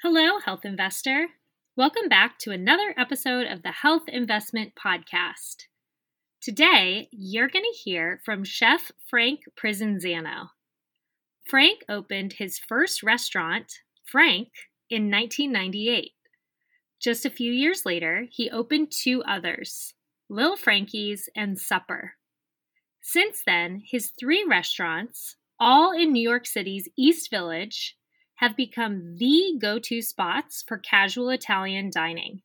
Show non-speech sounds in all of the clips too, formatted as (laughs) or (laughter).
Hello, Health Investor. Welcome back to another episode of the Health Investment Podcast. Today, you're going to hear from Chef Frank Prisinzano. Frank opened his first restaurant, Frank, in 1998. Just a few years later, he opened two others, Lil Frankie's and Supper. Since then, his three restaurants, all in New York City's East Village, have become the go to spots for casual Italian dining.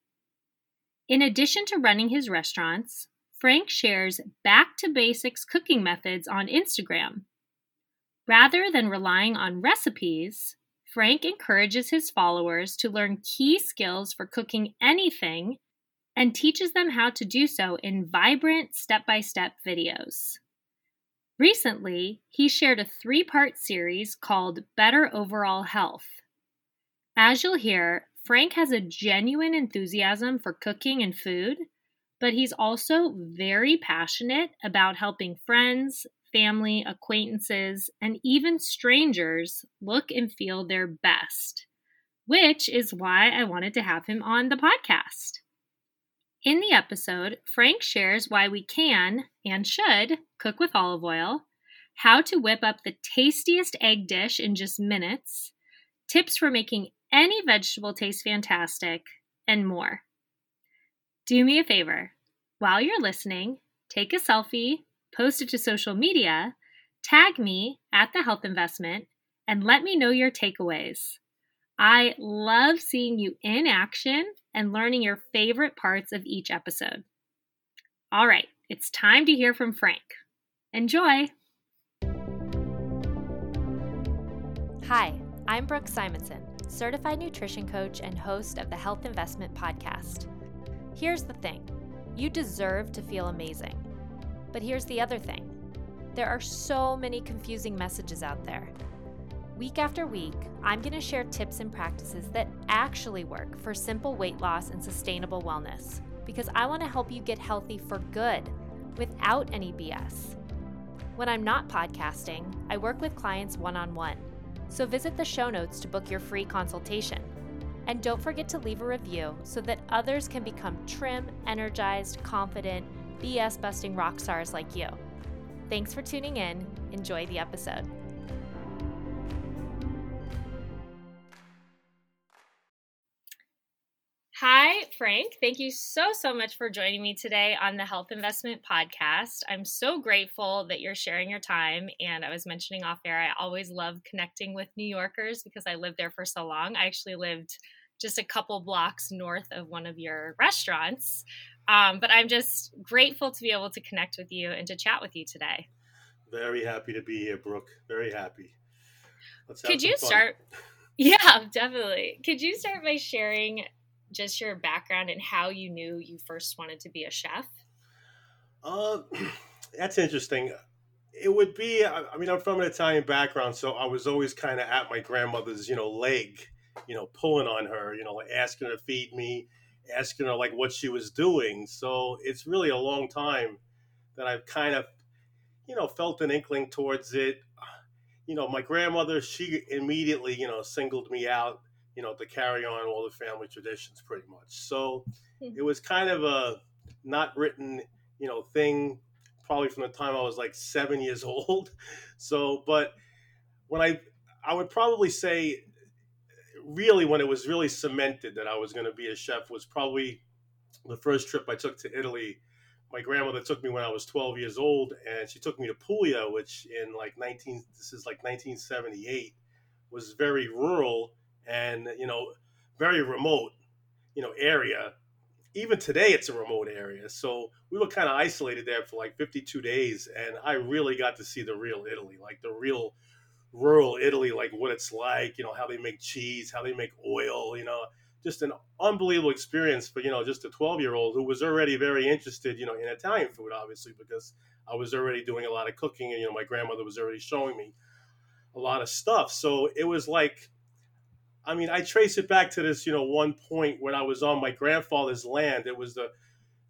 In addition to running his restaurants, Frank shares back to basics cooking methods on Instagram. Rather than relying on recipes, Frank encourages his followers to learn key skills for cooking anything and teaches them how to do so in vibrant step by step videos. Recently, he shared a three part series called Better Overall Health. As you'll hear, Frank has a genuine enthusiasm for cooking and food, but he's also very passionate about helping friends, family, acquaintances, and even strangers look and feel their best, which is why I wanted to have him on the podcast. In the episode, Frank shares why we can and should cook with olive oil, how to whip up the tastiest egg dish in just minutes, tips for making any vegetable taste fantastic, and more. Do me a favor. While you're listening, take a selfie, post it to social media, tag me at the health investment, and let me know your takeaways. I love seeing you in action and learning your favorite parts of each episode. All right, it's time to hear from Frank. Enjoy! Hi, I'm Brooke Simonson, certified nutrition coach and host of the Health Investment Podcast. Here's the thing you deserve to feel amazing. But here's the other thing there are so many confusing messages out there. Week after week, I'm going to share tips and practices that actually work for simple weight loss and sustainable wellness because I want to help you get healthy for good without any BS. When I'm not podcasting, I work with clients one on one. So visit the show notes to book your free consultation. And don't forget to leave a review so that others can become trim, energized, confident, BS busting rock stars like you. Thanks for tuning in. Enjoy the episode. Hi, Frank. Thank you so, so much for joining me today on the Health Investment Podcast. I'm so grateful that you're sharing your time. And I was mentioning off air, I always love connecting with New Yorkers because I lived there for so long. I actually lived just a couple blocks north of one of your restaurants. Um, but I'm just grateful to be able to connect with you and to chat with you today. Very happy to be here, Brooke. Very happy. Could you fun. start? (laughs) Yeah, definitely. Could you start by sharing just your background and how you knew you first wanted to be a chef? Uh, (clears throat) that's interesting. It would be, I mean, I'm from an Italian background, so I was always kind of at my grandmother's, you know, leg, you know, pulling on her, you know, asking her to feed me, asking her like what she was doing. So it's really a long time that I've kind of, you know, felt an inkling towards it. You know, my grandmother, she immediately, you know, singled me out you know, to carry on all the family traditions pretty much. So hmm. it was kind of a not written, you know, thing probably from the time I was like seven years (laughs) old. So, but when I, I would probably say really when it was really cemented that I was going to be a chef was probably the first trip I took to Italy. My grandmother took me when I was 12 years old, and she took me to Puglia, which in like 19 this is like 1978 was very rural and you know very remote you know area. Even today it's a remote area. So we were kind of isolated there for like 52 days and i really got to see the real italy like the real rural italy like what it's like you know how they make cheese how they make oil you know just an unbelievable experience for you know just a 12 year old who was already very interested you know in italian food obviously because i was already doing a lot of cooking and you know my grandmother was already showing me a lot of stuff. So it was like I mean, I trace it back to this, you know, one point when I was on my grandfather's land. It was the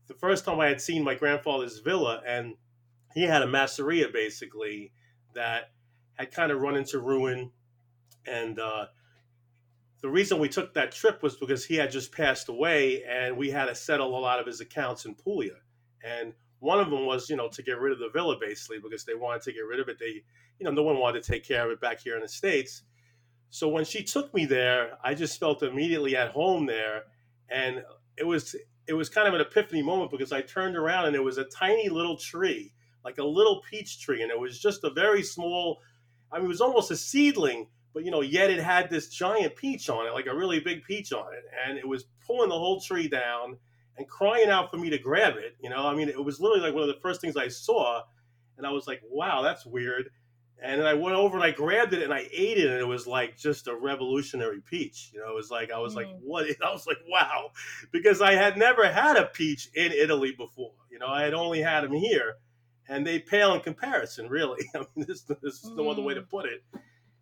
the first time I had seen my grandfather's villa, and he had a masseria basically that had kind of run into ruin. And uh, the reason we took that trip was because he had just passed away and we had to settle a lot of his accounts in Puglia. And one of them was, you know, to get rid of the villa basically because they wanted to get rid of it. They, you know, no one wanted to take care of it back here in the States. So when she took me there, I just felt immediately at home there. And it was it was kind of an epiphany moment because I turned around and it was a tiny little tree, like a little peach tree, and it was just a very small. I mean, it was almost a seedling, but you know, yet it had this giant peach on it, like a really big peach on it, and it was pulling the whole tree down and crying out for me to grab it. You know, I mean, it was literally like one of the first things I saw, and I was like, "Wow, that's weird." And then I went over and I grabbed it and I ate it, and it was like just a revolutionary peach. You know, it was like I was mm. like, "What?" (laughs) I was like, "Wow," because I had never had a peach in Italy before. You know, I had only had them here, and they pale in comparison. Really, (laughs) I mean, this, this is mm. no other way to mm. put it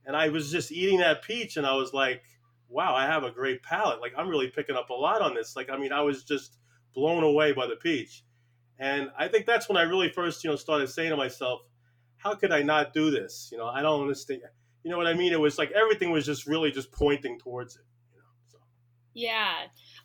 and I was just eating that peach, and I was like, "Wow, I have a great palate. Like I'm really picking up a lot on this. Like I mean, I was just blown away by the peach." And I think that's when I really first, you know, started saying to myself, "How could I not do this? You know, I don't understand. You know what I mean? It was like everything was just really just pointing towards it. You know, so. Yeah,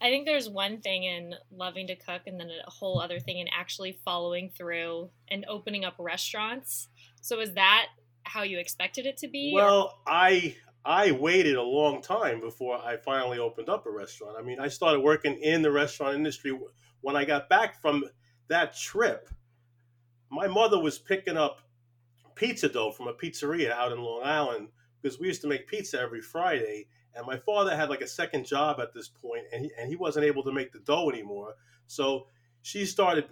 I think there's one thing in loving to cook, and then a whole other thing in actually following through and opening up restaurants. So is that how you expected it to be? Well, I I waited a long time before I finally opened up a restaurant. I mean, I started working in the restaurant industry when I got back from that trip. My mother was picking up pizza dough from a pizzeria out in Long Island because we used to make pizza every Friday. And my father had like a second job at this point, and he, and he wasn't able to make the dough anymore. So she started,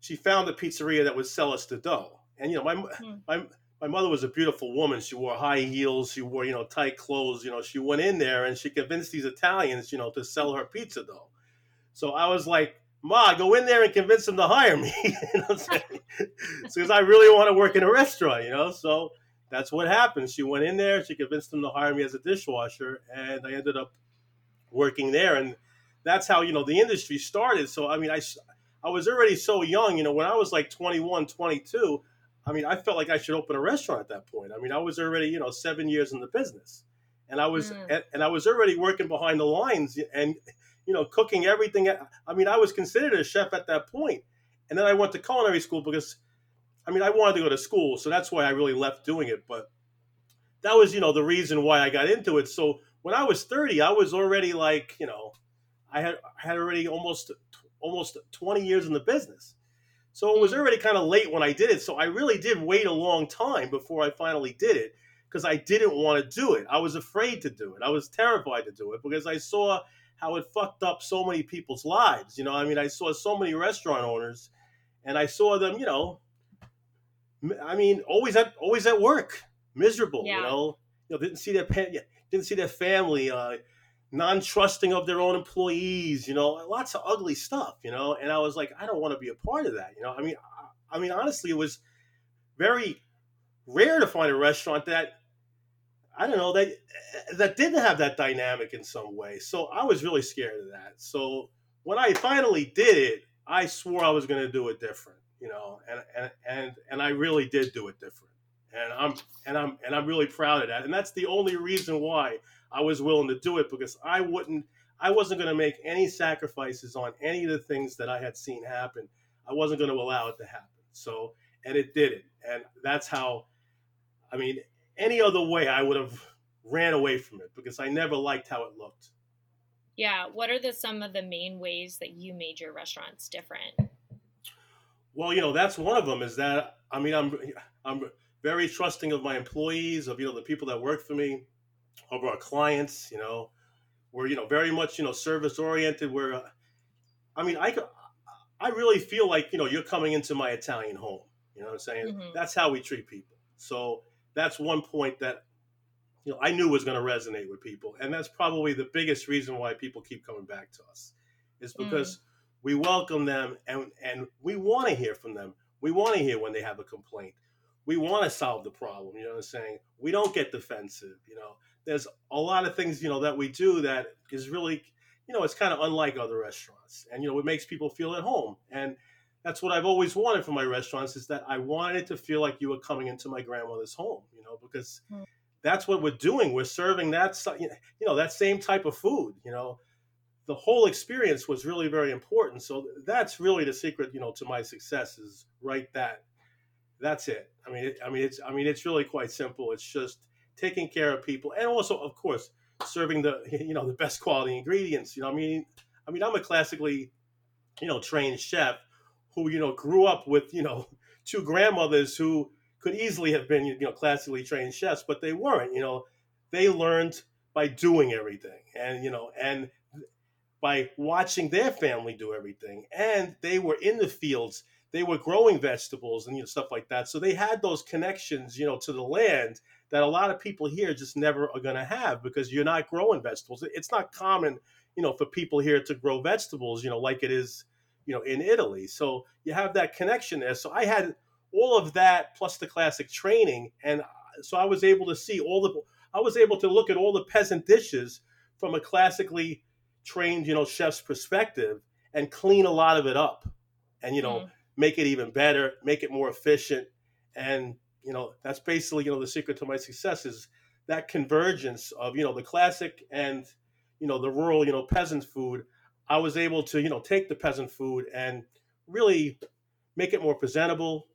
she found a pizzeria that would sell us the dough. And you know, my hmm. my my mother was a beautiful woman. She wore high heels. She wore, you know, tight clothes. You know, she went in there and she convinced these Italians, you know, to sell her pizza dough. So I was like, Ma, go in there and convince them to hire me. (laughs) you know what I'm saying? Because I really want to work in a restaurant, you know? So that's what happened. She went in there. She convinced them to hire me as a dishwasher. And I ended up working there. And that's how, you know, the industry started. So, I mean, I, I was already so young, you know, when I was like 21, 22, I mean, I felt like I should open a restaurant at that point. I mean, I was already, you know, seven years in the business, and I was, mm. and I was already working behind the lines and, you know, cooking everything. I mean, I was considered a chef at that point, and then I went to culinary school because, I mean, I wanted to go to school, so that's why I really left doing it. But that was, you know, the reason why I got into it. So when I was thirty, I was already like, you know, I had I had already almost almost twenty years in the business. So it was mm. already kind of late when I did it. So I really did wait a long time before I finally did it because I didn't want to do it. I was afraid to do it. I was terrified to do it because I saw how it fucked up so many people's lives. You know, I mean, I saw so many restaurant owners and I saw them, you know, I mean, always at always at work, miserable, yeah. you know, you know, didn't see their didn't see their family, uh, non-trusting of their own employees, you know, lots of ugly stuff, you know. And I was like, I don't want to be a part of that, you know. I mean, I, I mean, honestly, it was very rare to find a restaurant that I don't know that eh, that didn't have that dynamic in some way. So I was really scared of that. So when I finally did it, I swore I was going to do it different, you know, and and and and I really did do it different. And I'm and I'm and I'm really proud of that. And that's the only reason why I was willing to do it because I wouldn't, I wasn't going to make any sacrifices on any of the things that I had seen happen. I wasn't going to allow it to happen. So, and it didn't. And that's how, I mean, any other way I would have ran away from it because I never liked how it looked. Yeah. What are the some of the main ways that you made your restaurants different? Well, you know, that's one of them is that I mean, I'm I'm very trusting of my employees, of you know, the people that work for me of our clients. You know, we're you know very much you know service oriented. We're, uh, I mean, I I really feel like you know you're coming into my Italian home. You know what I'm saying? Mm-hmm. That's how we treat people. So that's one point that you know I knew was going to resonate with people, and that's probably the biggest reason why people keep coming back to us, is because mm. we welcome them and and we want to hear from them. We want to hear when they have a complaint. We want to solve the problem. You know what I'm saying? We don't get defensive. You know, there's a lot of things you know that we do that is really you know it's kind of unlike other restaurants and you know it makes people feel at home and that's what i've always wanted from my restaurants is that i wanted to feel like you were coming into my grandmother's home you know because mm. that's what we're doing. We're serving that you know that same type of food. You know, the whole experience was really very important. So that's really the secret, you know, to my success is right that. That's it. I mean, it, I mean, it's I mean, it's really quite simple. It's just taking care of people, and also, of course, serving the (laughs) you know the best quality ingredients. You know, I mean, I mean, I'm a classically you know trained chef who you know grew up with you know (laughs) two grandmothers who could easily have been you know classically trained chefs, but they weren't. You know, they learned by doing everything, and you know, and by watching their family do everything, and they were in the fields. They were growing vegetables and you know stuff like that. So they had those connections, you know, to the land that a lot of people here just never are going to have because you're not growing vegetables. It's not common, you know, for people here to grow vegetables, you know, like it is, you know, in Italy. So you have that connection there. So I had all of that plus the classic training, and so I was able to see all the. I was able to look at all the peasant dishes from a classically trained, you know, chef's perspective and clean a lot of it up, and you know, mm. make it even better, make it more efficient, and you know, that's basically you know the secret to my success is that convergence of you know the classic and you know the rural you know peasant food. I was able to you know take the peasant food and really make it more presentable,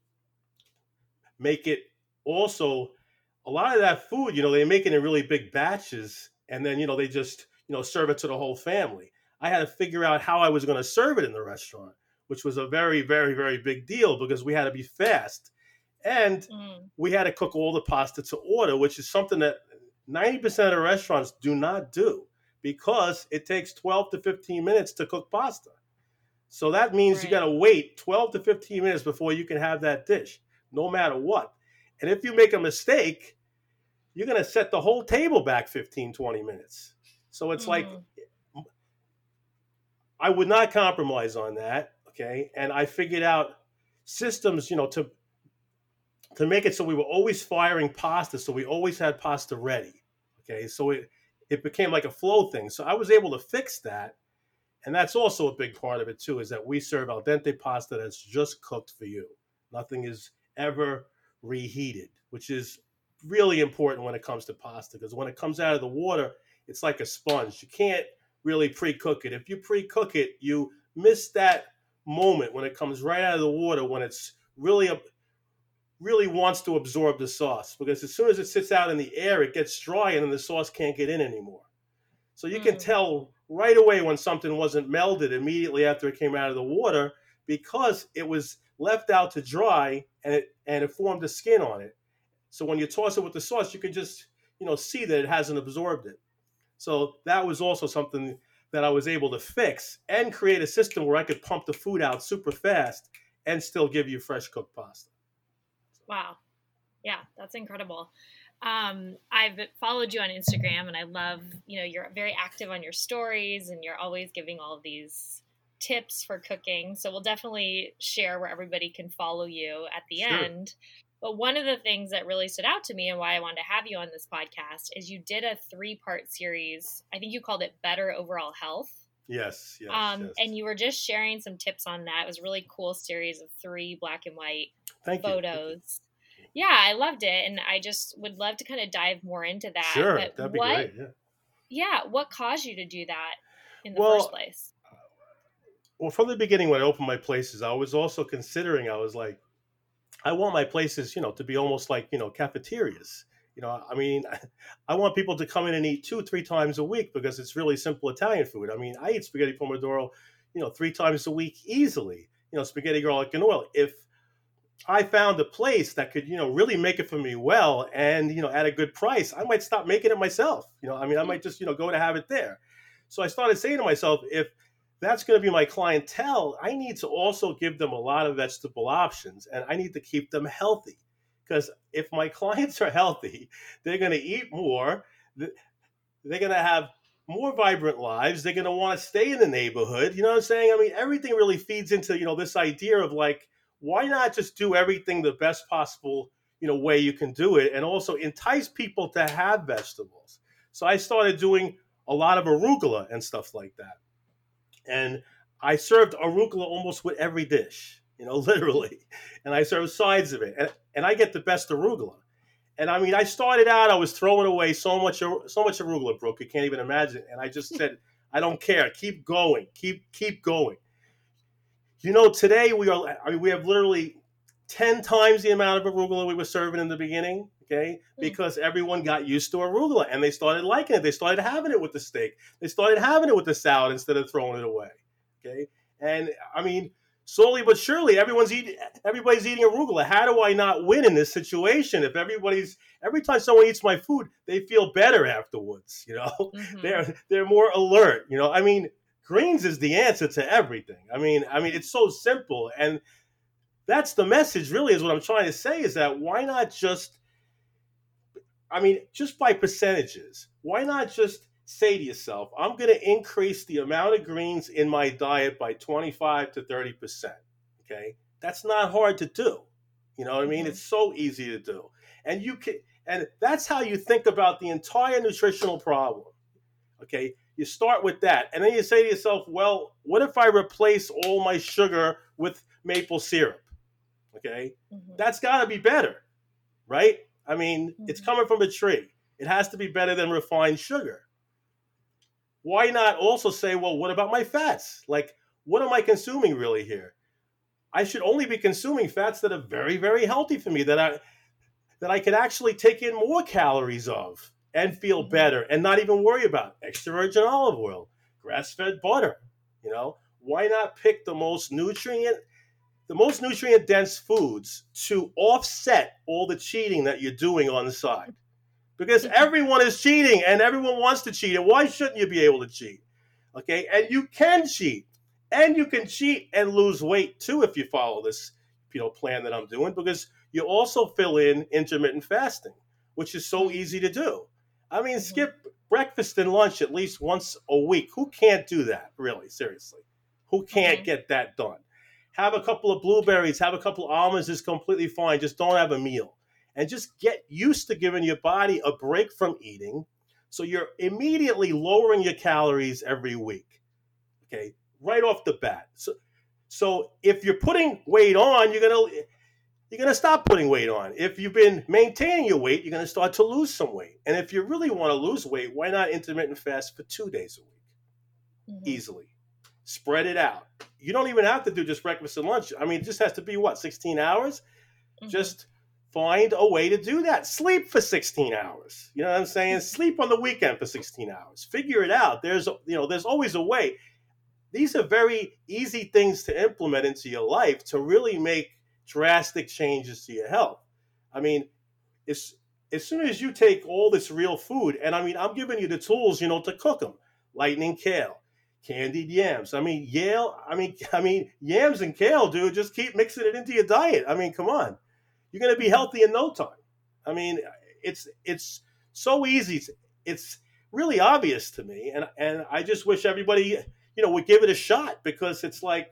make it also a lot of that food, you know, they make it in really big batches and then, you know, they just, you know, serve it to the whole family. I had to figure out how I was going to serve it in the restaurant, which was a very, very, very big deal because we had to be fast. And mm. we had to cook all the pasta to order, which is something that 90% of the restaurants do not do because it takes 12 to 15 minutes to cook pasta. So that means right. you got to wait 12 to 15 minutes before you can have that dish no matter what. And if you make a mistake, you're going to set the whole table back 15, 20 minutes. So it's mm. like, I would not compromise on that. Okay. And I figured out systems, you know, to, to make it so we were always firing pasta. So we always had pasta ready. Okay. So it, it became like a flow thing. So I was able to fix that. And that's also a big part of it too, is that we serve al dente pasta that's just cooked for you. Nothing is ever reheated, which is really important when it comes to pasta because when it comes out of the water, it's like a sponge. You can't really pre-cook it. If you pre-cook it, you miss that moment when it comes right out of the water when it's really a, really wants to absorb the sauce because as soon as it sits out in the air, it gets dry and then the sauce can't get in anymore. So you mm. can tell right away when something wasn't melded immediately after it came out of the water because it was left out to dry and it and it formed a skin on it. So when you toss it with the sauce, you can just you know see that it hasn't absorbed it. So that was also something that I was able to fix and create a system where I could pump the food out super fast and still give you fresh cooked pasta. Wow. Yeah, that's incredible. Um, I've followed you on Instagram and I love, you know, you're very active on your stories and you're always giving all these tips for cooking. So we'll definitely share where everybody can follow you at the sure. end. But one of the things that really stood out to me and why I wanted to have you on this podcast is you did a three part series. I think you called it Better Overall Health. Yes, yes, um, yes. And you were just sharing some tips on that. It was a really cool series of three black and white Thank photos. You. Yeah, I loved it. And I just would love to kind of dive more into that. Sure, but that'd be what, great. Yeah. yeah, what caused you to do that in the well, first place? well, from the beginning when I opened my places, I was also considering. I was like, I want my places, you know, to be almost like you know cafeterias. You know, I mean, (laughs) I want people to come in and eat two, three times a week because it's really simple Italian food. I mean, I eat spaghetti pomodoro, you know, three times a week easily. You know, spaghetti garlic and oil. If I found a place that could, you know, really make it for me well and, you know, at a good price, I might stop making it myself. You know, I mean, I might just, you know, go to have it there. So I started saying to myself, if that's going to be my clientele, I need to also give them a lot of vegetable options and I need to keep them healthy. Because if my (laughs) clients are healthy, they're going to eat more, they're going to have more vibrant lives, they're going to want to stay in the neighborhood. You know what I'm saying? I mean, everything really feeds into, you know, this idea of like, why not just do everything the best possible, you know, way you can do it and also entice people to have vegetables. So I started doing a lot of arugula and stuff like that and I served arugula almost with every dish, you know, (laughs) literally. And I served sides of it, and, and I get the best arugula. And I mean, I started out, I was throwing away so much, so much arugula, Brooke. You can't even imagine. And I just said, (laughs) I don't care. Keep going. Keep, keep going. You know, today we are. I mean, we have literally ten times the amount of arugula we were serving in the beginning. Okay, hmm. because everyone got used to arugula and they started liking it. They started having it with the steak. They started having it with the salad instead of throwing it away. Okay, and I mean, slowly but surely everyone's eating everybody's eating arugula how do i not win in this situation if everybody's every time someone eats my food they feel better afterwards you know (laughs) mm-hmm. they're they're more alert you know i mean greens is the answer to everything i mean i mean it's so simple and that's the message really is what i'm trying to say is that why not just i mean just by percentages why not just say to yourself, I'm going to increase the amount of greens in my diet by 25 to 30%. Okay. That's not hard to do. You know what I mean? Mm-hmm. It's so easy to do. And you can, and that's how you think about the entire nutritional problem. Okay. You start with that. And then you say to yourself, well, what if I replace all my sugar with maple syrup? Okay. Mm-hmm. That's got to be better, right? I mean, mm-hmm. it's coming from a tree. It has to be better than refined sugar why not also say, well, what about my fats? Like, what am I consuming really here? I should only be consuming fats that are very, very healthy for me, that I that I can actually take in more calories of and feel mm-hmm. better and not even worry about extra virgin olive oil, grass-fed butter. You know, why not pick the most nutrient the most nutrient dense foods to offset all the cheating that you're doing on the side? because everyone is cheating and everyone wants to cheat. And why shouldn't you be able to cheat? Okay, and you can cheat, and you can cheat and lose weight too if you follow this you know plan that I'm doing because you also fill in intermittent fasting, which is so easy to do. I mean, skip breakfast and lunch at least once a week. Who can't do that? Really, seriously, who can't get that done? Have a couple of blueberries, have a couple of almonds is completely fine. Just don't have a meal and just get used to giving your body a break from eating. So you're immediately lowering your calories every week. Okay, right off the bat. So, so if you're putting weight on, you're gonna you're gonna stop putting weight on. If you've been maintaining your weight, you're gonna start to lose some weight. And if you really want to lose weight, why not intermittent fast for two days a week? Mm-hmm. Easily. Spread it out. You don't even have to do just breakfast and lunch. I mean, it just has to be what, 16 hours? Mm-hmm. Just find a way to do that. Sleep for 16 hours. You know what I'm saying? (laughs) Sleep on the weekend for 16 hours. Figure it out. There's you know, there's always a way. These are very easy things to implement into your life to really make drastic changes to your health. I mean, it's as soon as you take all this real food, and I mean, I'm giving you the tools, you know, to cook them. Lightning kale, candied yams. I mean, Yale. I mean, (laughs) I mean, yams and kale, dude. Just keep mixing it into your diet. I mean, come on you're to be healthy in no time. I mean, it's it's so easy. It's really obvious to me, and and I just wish everybody you know would give it a shot because it's like,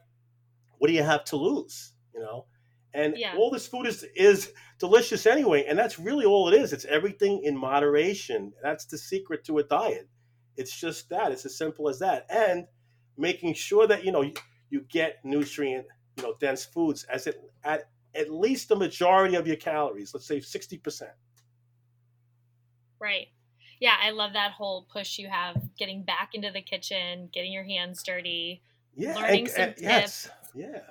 what do you have to lose? You know, and yeah. all this food is is delicious anyway, and that's really all it is. It's everything in moderation. That's the secret to a diet. It's just that. It's as simple as that, and making sure that you know you, you get nutrient you know dense foods as it at at least the majority of your calories, let's say 60%. Right. Yeah, I love that whole push you have getting back into the kitchen, getting your hands dirty, yeah, learning and, some and, tips. Yes. Yeah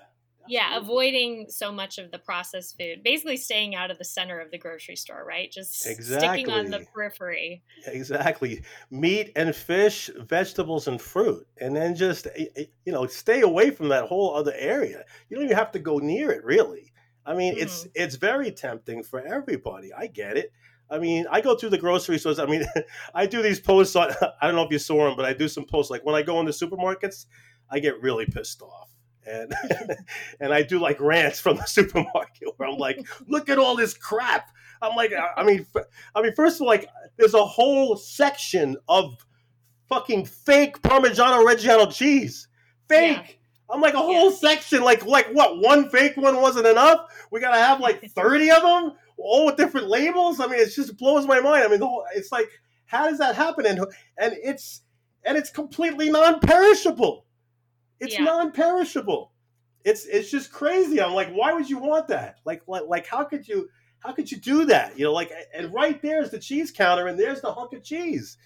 yeah avoiding so much of the processed food basically staying out of the center of the grocery store right just exactly. sticking on the periphery exactly meat and fish vegetables and fruit and then just eh, eh, you know stay away from that whole other area you don't even have to go near it really i mean mm. it's it's very tempting for everybody i get it I mean, I go through the grocery stores. I mean, (laughs) I do these posts on, (laughs) I don't know if you saw them, but I do some posts. Like when I go into supermarkets, I get really pissed off and (laughs) and I do like rants from the (laughs) supermarket where I'm like, look at all this crap. I'm like, uh, I mean, I mean, first of all, like, there's a whole section of fucking fake Parmigiano Reggiano cheese, fake. Yeah. I'm like a whole yeah. section, like like what? One fake one wasn't enough. We gotta have like (laughs) 30 of them, all with different labels. I mean, it just blows my mind. I mean, the whole, it's like, how does that happen? And and it's and it's completely non-perishable. It's yeah. non-perishable. It's it's just crazy. I'm like, why would you want that? Like like like how could you how could you do that? You know, like, and right there's the cheese counter, and there's the hunk of cheese.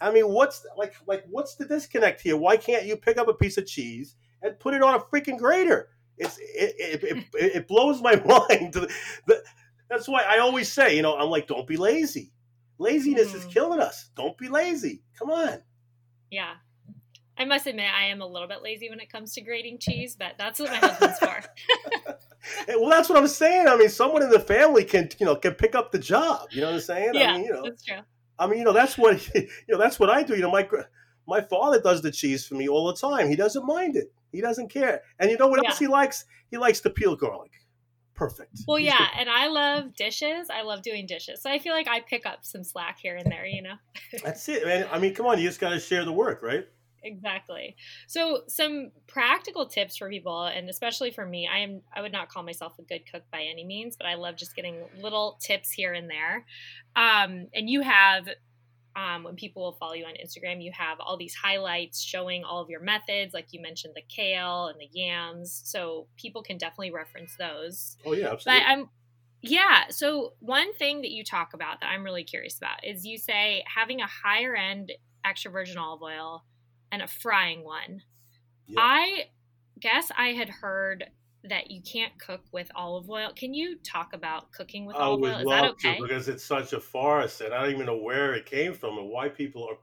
I mean, what's like, like, what's the disconnect here? Why can't you pick up a piece of cheese and put it on a freaking grater? It's it it, it, (laughs) it blows my (laughs) mind. That's why I always say, you know, I'm like, don't be lazy. Laziness mm. is killing us. Don't be lazy. Come on. Yeah. I must admit, I am a little bit lazy when it comes to grating cheese, but that's what my husband's for. (laughs) (laughs) well, that's what I'm saying. I mean, someone in the family can, you know, can pick up the job. You know what I'm saying? Yeah, I mean, you know, that's true. I mean, you know, that's what (laughs) you know. That's what I do. You know, my my father does the cheese for me all the time. He doesn't mind it. He doesn't care. And you know what yeah. else he likes? He likes to peel garlic. Perfect. Well, He's yeah, good. and I love dishes. I love doing dishes. So I feel like I pick up some slack here and there. You know. that's it, man. I mean, come on, you just got to share the work, right? Exactly. So some practical tips for people, and especially for me, I am I would not call myself a good cook by any means, but I love just getting little tips here and there. Um, and you have um, when people will follow you on Instagram, you have all these highlights showing all of your methods, like you mentioned the kale and the yams. So people can definitely reference those. Oh yeah, absolutely. But I'm yeah. So one thing that you talk about that I'm really curious about is you say having a higher end extra virgin olive oil and a frying one. Yep. I guess I had heard that you can't cook with olive oil. Can you talk about cooking with olive oil? Is that okay? because it's such a farce, and I don't even know where it came from and why people are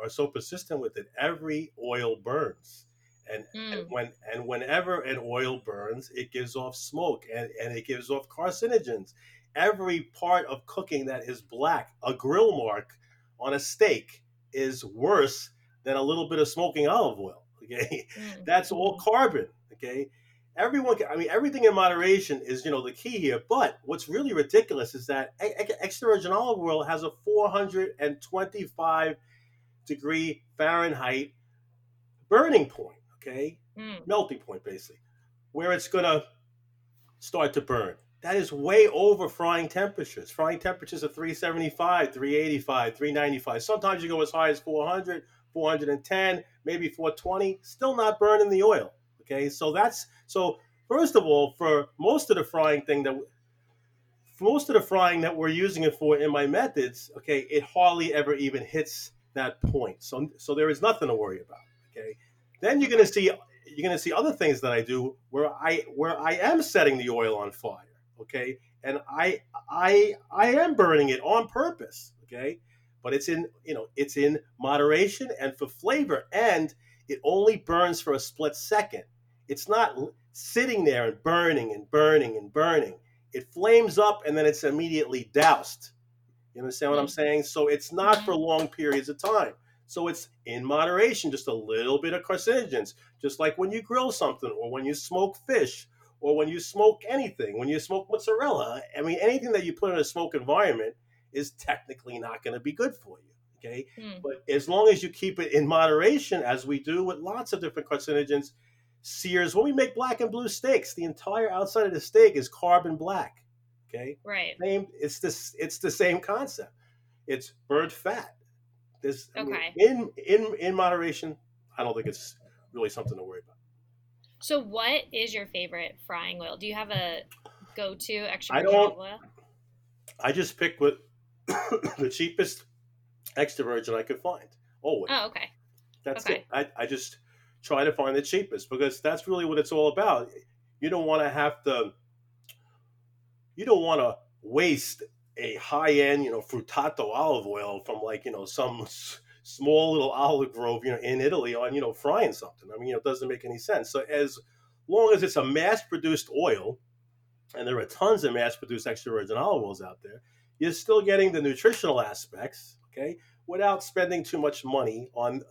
are so persistent with it. Every oil burns, and, mm. and when and whenever an oil burns, it gives off smoke and and it gives off carcinogens. Every part of cooking that is black, a grill mark on a steak, is worse than a little bit of smoking olive oil. (laughs) Okay, mm. that's all carbon. Okay, everyone. Can, I mean, everything in moderation is you know the key here. But what's really ridiculous is that extra virgin olive oil has a 425 degree Fahrenheit burning point. Okay, mm. melting point basically, where it's gonna start to burn. That is way over frying temperatures. Frying temperatures are 375, 385, 395. Sometimes you go as high as 400 410, maybe 420, still not burning the oil. Okay, so that's so. First of all, for most of the frying thing that, most of the frying that we're using it for in my methods, okay, it hardly ever even hits that point. So, so there is nothing to worry about. Okay, then you're gonna see you're gonna see other things that I do where I where I am setting the oil on fire. Okay, and I I I am burning it on purpose. Okay, but it's in you know it's in moderation and for flavor and it only burns for a split second. It's not sitting there and burning and burning and burning. It flames up and then it's immediately doused. You understand what i'm mm. saying? So it's not for mm-hmm. long periods of time. So it's in moderation just a little bit of carcinogens just like when you grill something or when you smoke fish or when you smoke anything when you smoke mozzarella i mean anything that you put in a smoke environment is technically not going to be good for you. Okay. Mm. But as long as you keep it in moderation, as we do with lots of different carcinogens, sears, when we make black and blue steaks, the entire outside of the steak is carbon black. Okay. Right. Same, it's this it's the same concept. It's burnt fat. This okay. in in in moderation, I don't think it's really something to worry about. So what is your favorite frying oil? Do you have a go to extra I don't, oil? I just pick what (coughs) the cheapest extra virgin I could find. Always. Oh, okay. That's okay. it. I, I just try to find the cheapest because that's really what it's all about. You don't want to have to. You don't want to waste a high end, you know, fruttato olive oil from like you know some small little olive grove, you know, in Italy on you know frying something. I mean, you know, it doesn't make any sense. So as long as it's a mass produced oil, and there are tons of mass produced extra virgin olive oils out there, you're still getting the nutritional aspects, okay, without spending too much money on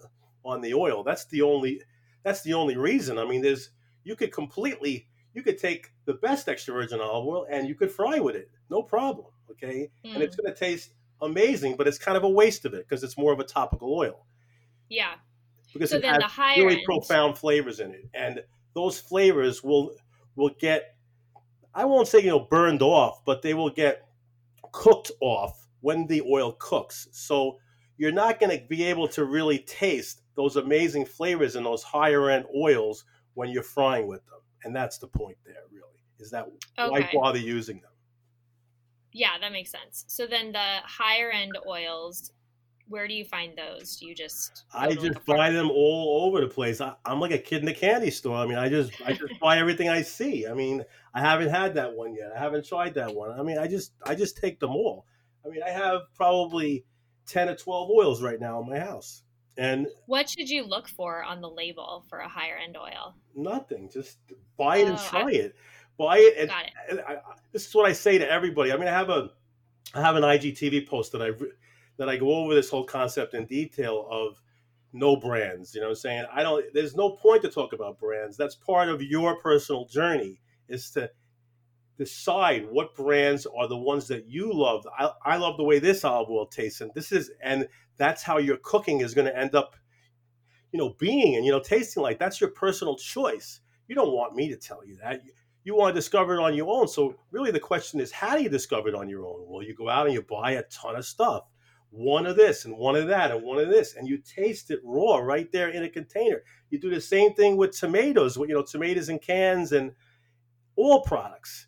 on the oil. That's the only that's the only reason. I mean, there's you could completely you could take the best extra virgin olive oil and you could fry with it, no problem, okay, mm. and it's mm. going to taste amazing, but it's kind of a waste of it because it's more of a topical oil. Yeah. Because so it has the really end. profound flavors in it, and those flavors will will get I won't say you know burned off, but they will get cooked off when the oil cooks. So you're not going to be able to really taste those amazing flavors in those higher end oils when you're frying with them. And that's the point there, really, is that okay. why bother using them? Yeah, that makes sense. So then the higher end oils, where do you find those? Do you just I just buy them all over the place. I, am like a kid in the candy store. I mean, I just I just buy everything I see. I mean, I haven't had that one yet. I haven't tried that one. I mean, I just I just take them all. I mean, I have probably ten or twelve oils right now in my house. And what should you look for on the label for a higher end oil? Nothing. Just buy it oh, and try I, it. Buy it. And, got it. And I, this is what I say to everybody. I mean, I have a I have an IGTV post that I that I go over this whole concept in detail of no brands. You know, what I'm saying I don't. There's no point to talk about brands. That's part of your personal journey. Is to decide what brands are the ones that you love. I, I love the way this olive oil tastes, and this is, and that's how your cooking is going to end up, you know, being and you know tasting like. That's your personal choice. You don't want me to tell you that. You, you want to discover it on your own. So really, the question is, how do you discover it on your own? Well, you go out and you buy a ton of stuff, one of this and one of that and one of this, and you taste it raw right there in a container. You do the same thing with tomatoes, you know, tomatoes in cans and all products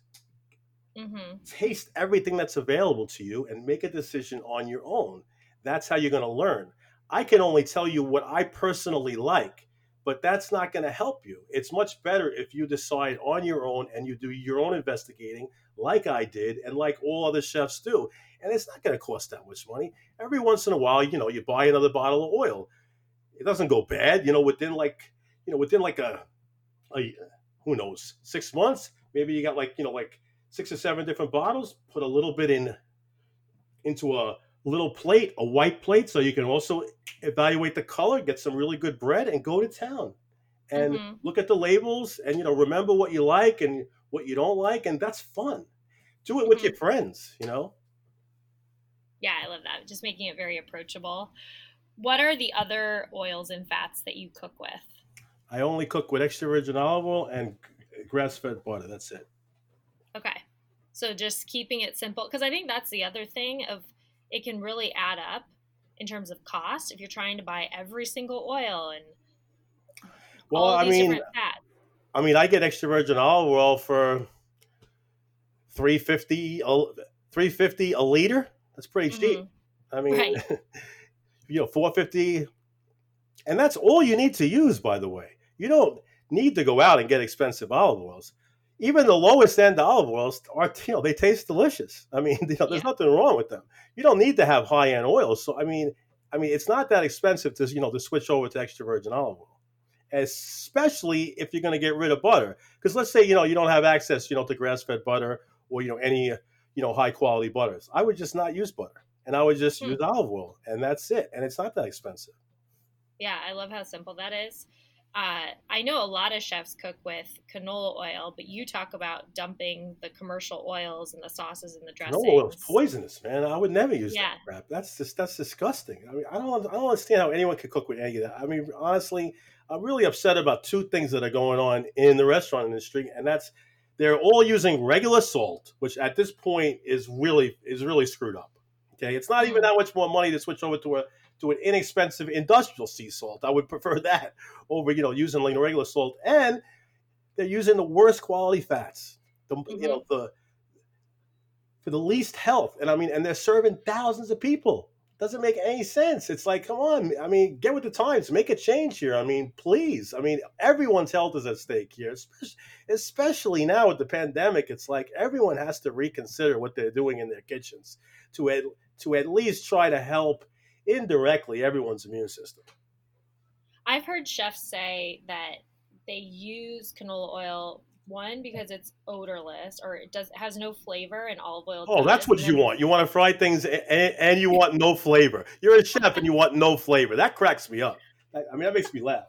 Mm-hmm. Taste everything that's available to you and make a decision on your own. That's how you're going to learn. I can only tell you what I personally like, but that's not going to help you. It's much better if you decide on your own and you do your own investigating, like I did and like all other chefs do. And it's not going to cost that much money. Every once in a while, you know, you buy another bottle of oil. It doesn't go bad, you know, within like, you know, within like a, a who knows, six months, maybe you got like, you know, like six or seven different bottles, put a little bit in into a little plate, a white plate, so you can also evaluate the color, get some really good bread, and go to town. And mm-hmm. look at the labels, and you know, remember what you like and what you don't like, and that's fun. Do it with mm-hmm. your friends, you know. Yeah, I love that. Just making it very approachable. What are the other oils and fats that you cook with? I only cook with extra virgin olive oil and grass fed butter. That's it. Okay. So just keeping it simple because I think that's the other thing of it can really add up in terms of cost if you're trying to buy every single oil and well, I mean, I mean, I get extra virgin olive oil for 350 350 a liter. That's pretty mm-hmm. cheap. I mean, right. (laughs) you know, 450 and that's all you need to use by the way. You don't need to go out and get expensive olive oils even the lowest end olive oils are (laughs) you know they taste delicious. I mean, (laughs) you know, there's yeah. nothing wrong with them. You don't need to have high end oils. So I mean, I mean, it's not that expensive to you know to switch over to extra virgin olive oil, especially if you're going to get rid of butter. Because let's say you know you don't have access you know to grass fed butter or you know any you know high quality butters. I would just not use butter, and I would just hmm. use olive oil, and that's it. And it's not that expensive. Yeah, I love how simple that is uh, I know a lot of chefs cook with canola oil, but you talk about dumping the commercial oils and the sauces and the dressings. Canola oil is poisonous, man. I would never use yeah. that crap. That's just that's disgusting. I mean, I don't I don't understand how anyone could cook with any of that. I mean, honestly, I'm really upset about two things that are going on in the restaurant industry, and that's they're all using regular salt, which at this point is really is really screwed up. Okay, it's not even mm. that much more money to switch over to a to an inexpensive industrial sea salt. I would (laughs) prefer that over, you know, using like regular salt. And they're using the worst quality fats. The, mm-hmm. You know, the for the least health. And I mean, and they're serving thousands of people. Doesn't make any sense. It's like, come on. I mean, get with the times. Make a change here. I mean, please. I mean, everyone's health is at stake here, especially, now with the pandemic. It's like everyone has to reconsider what they're doing in their kitchens to at, to at least try to help indirectly everyone's immune system. I've heard chefs say that they use canola oil one because it's odorless or it does has no flavor and olive oil. Oh, that's what you want. You want to fry things and, and you want no flavor. You're a chef and you want no (laughs) flavor. That cracks me up. I mean, that makes me laugh.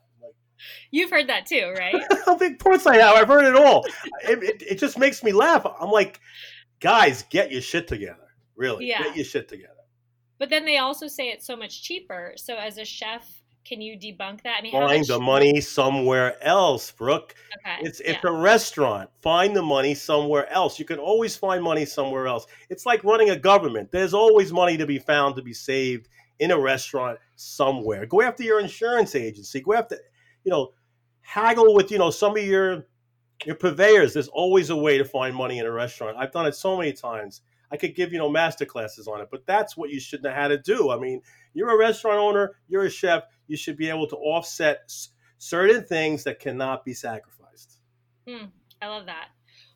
You've heard that too, right? (laughs) of course I have. I've heard it all. It, it, it, just makes me laugh. I'm like, guys, get your shit together. Really, yeah. get your shit together. But then they also say it's so much cheaper. So as a chef, can you debunk that? I mean, find the money somewhere else, Brooke. Okay. It's it's yeah. a restaurant. Find the money somewhere else. You can always find money somewhere else. It's like running a government. There's always money to be found to be saved in a restaurant somewhere. Go after your insurance agency. Go after, you know, haggle with you know some of your your purveyors. There's always a way to find money in a restaurant. I've done it so many times. I could give you know master classes on it, but that's what you should know how to do. I mean, you're a restaurant owner, you're a chef, you should be able to offset s- certain things that cannot be sacrificed. Mm, I love that.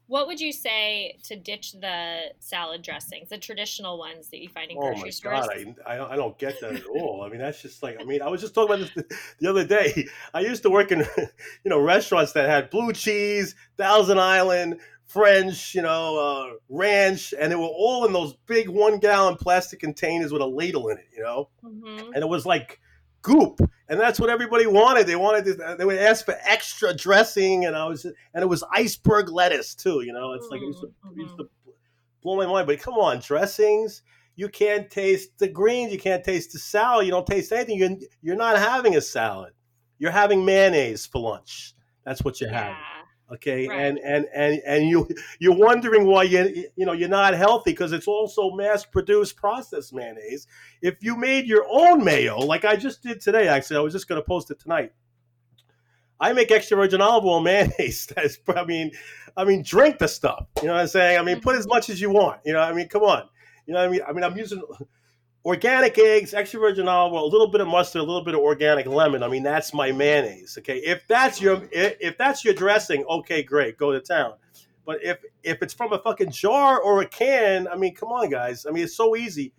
What would you say to ditch the salad dressings, the traditional ones that you find in Oh grocery my stores? god, I, I don't- I don't get that at all. I mean, that's just like I mean, I was just talking about this the other day. I used to work in (laughs) you know restaurants that had blue cheese, Thousand Island, French, you know, uh, ranch, and they were all in those big one gallon plastic containers with a ladle in it. You know, Mhm. and it was like goop and that's what everybody wanted they wanted to, they would ask for extra dressing and i was and it was iceberg lettuce too you know it's like it used, to, it used to blow my mind but come on dressings you can't taste the greens you can't taste the salad you don't taste anything you're, you're not having a salad you're having mayonnaise for lunch that's what you're having Yeah. Okay Right. and and and and you you're wondering why you you know you're not healthy because it's also mass produced processed mayonnaise. If you made your own mayo like i just did today actually i was just going to post it tonight. I make extra virgin olive oil (laughs) mayonnaise that's i mean i mean drink the stuff you know what i'm saying? I mean mm-hmm. put as much as you want you know what i mean? Come on. You know what i mean? I mean i'm using organic eggs, extra virgin olive oil, a little bit of mustard, a little bit of organic lemon. I mean, that's my mayonnaise. Okay, if that's your if, that's your dressing, okay, great, go to town. But if if it's from a fucking jar or a can, I mean, come on, guys. I mean, it's so easy.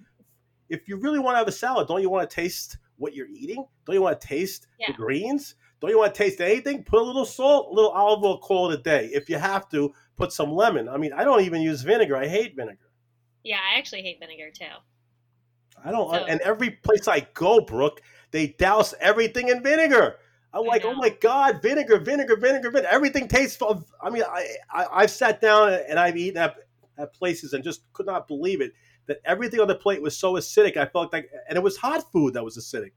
If you really want to have a salad, don't you want to taste what you're eating? Don't you want to taste Yeah. the greens? Don't you want to taste anything? Put a little salt, a little olive oil, call it a day. If you have to, put some lemon. I mean, I don't even use vinegar. I hate vinegar. Yeah, I actually hate vinegar too. I don't. So- and every place I go, Brooke, they douse everything in vinegar. I'm like, oh my god, vinegar, vinegar, vinegar, vinegar. Everything tastes. Of, I mean, I, I I've sat down and I've eaten at, at places and just could not believe it that everything on the plate was so acidic. I felt like, and it was hot food that was acidic,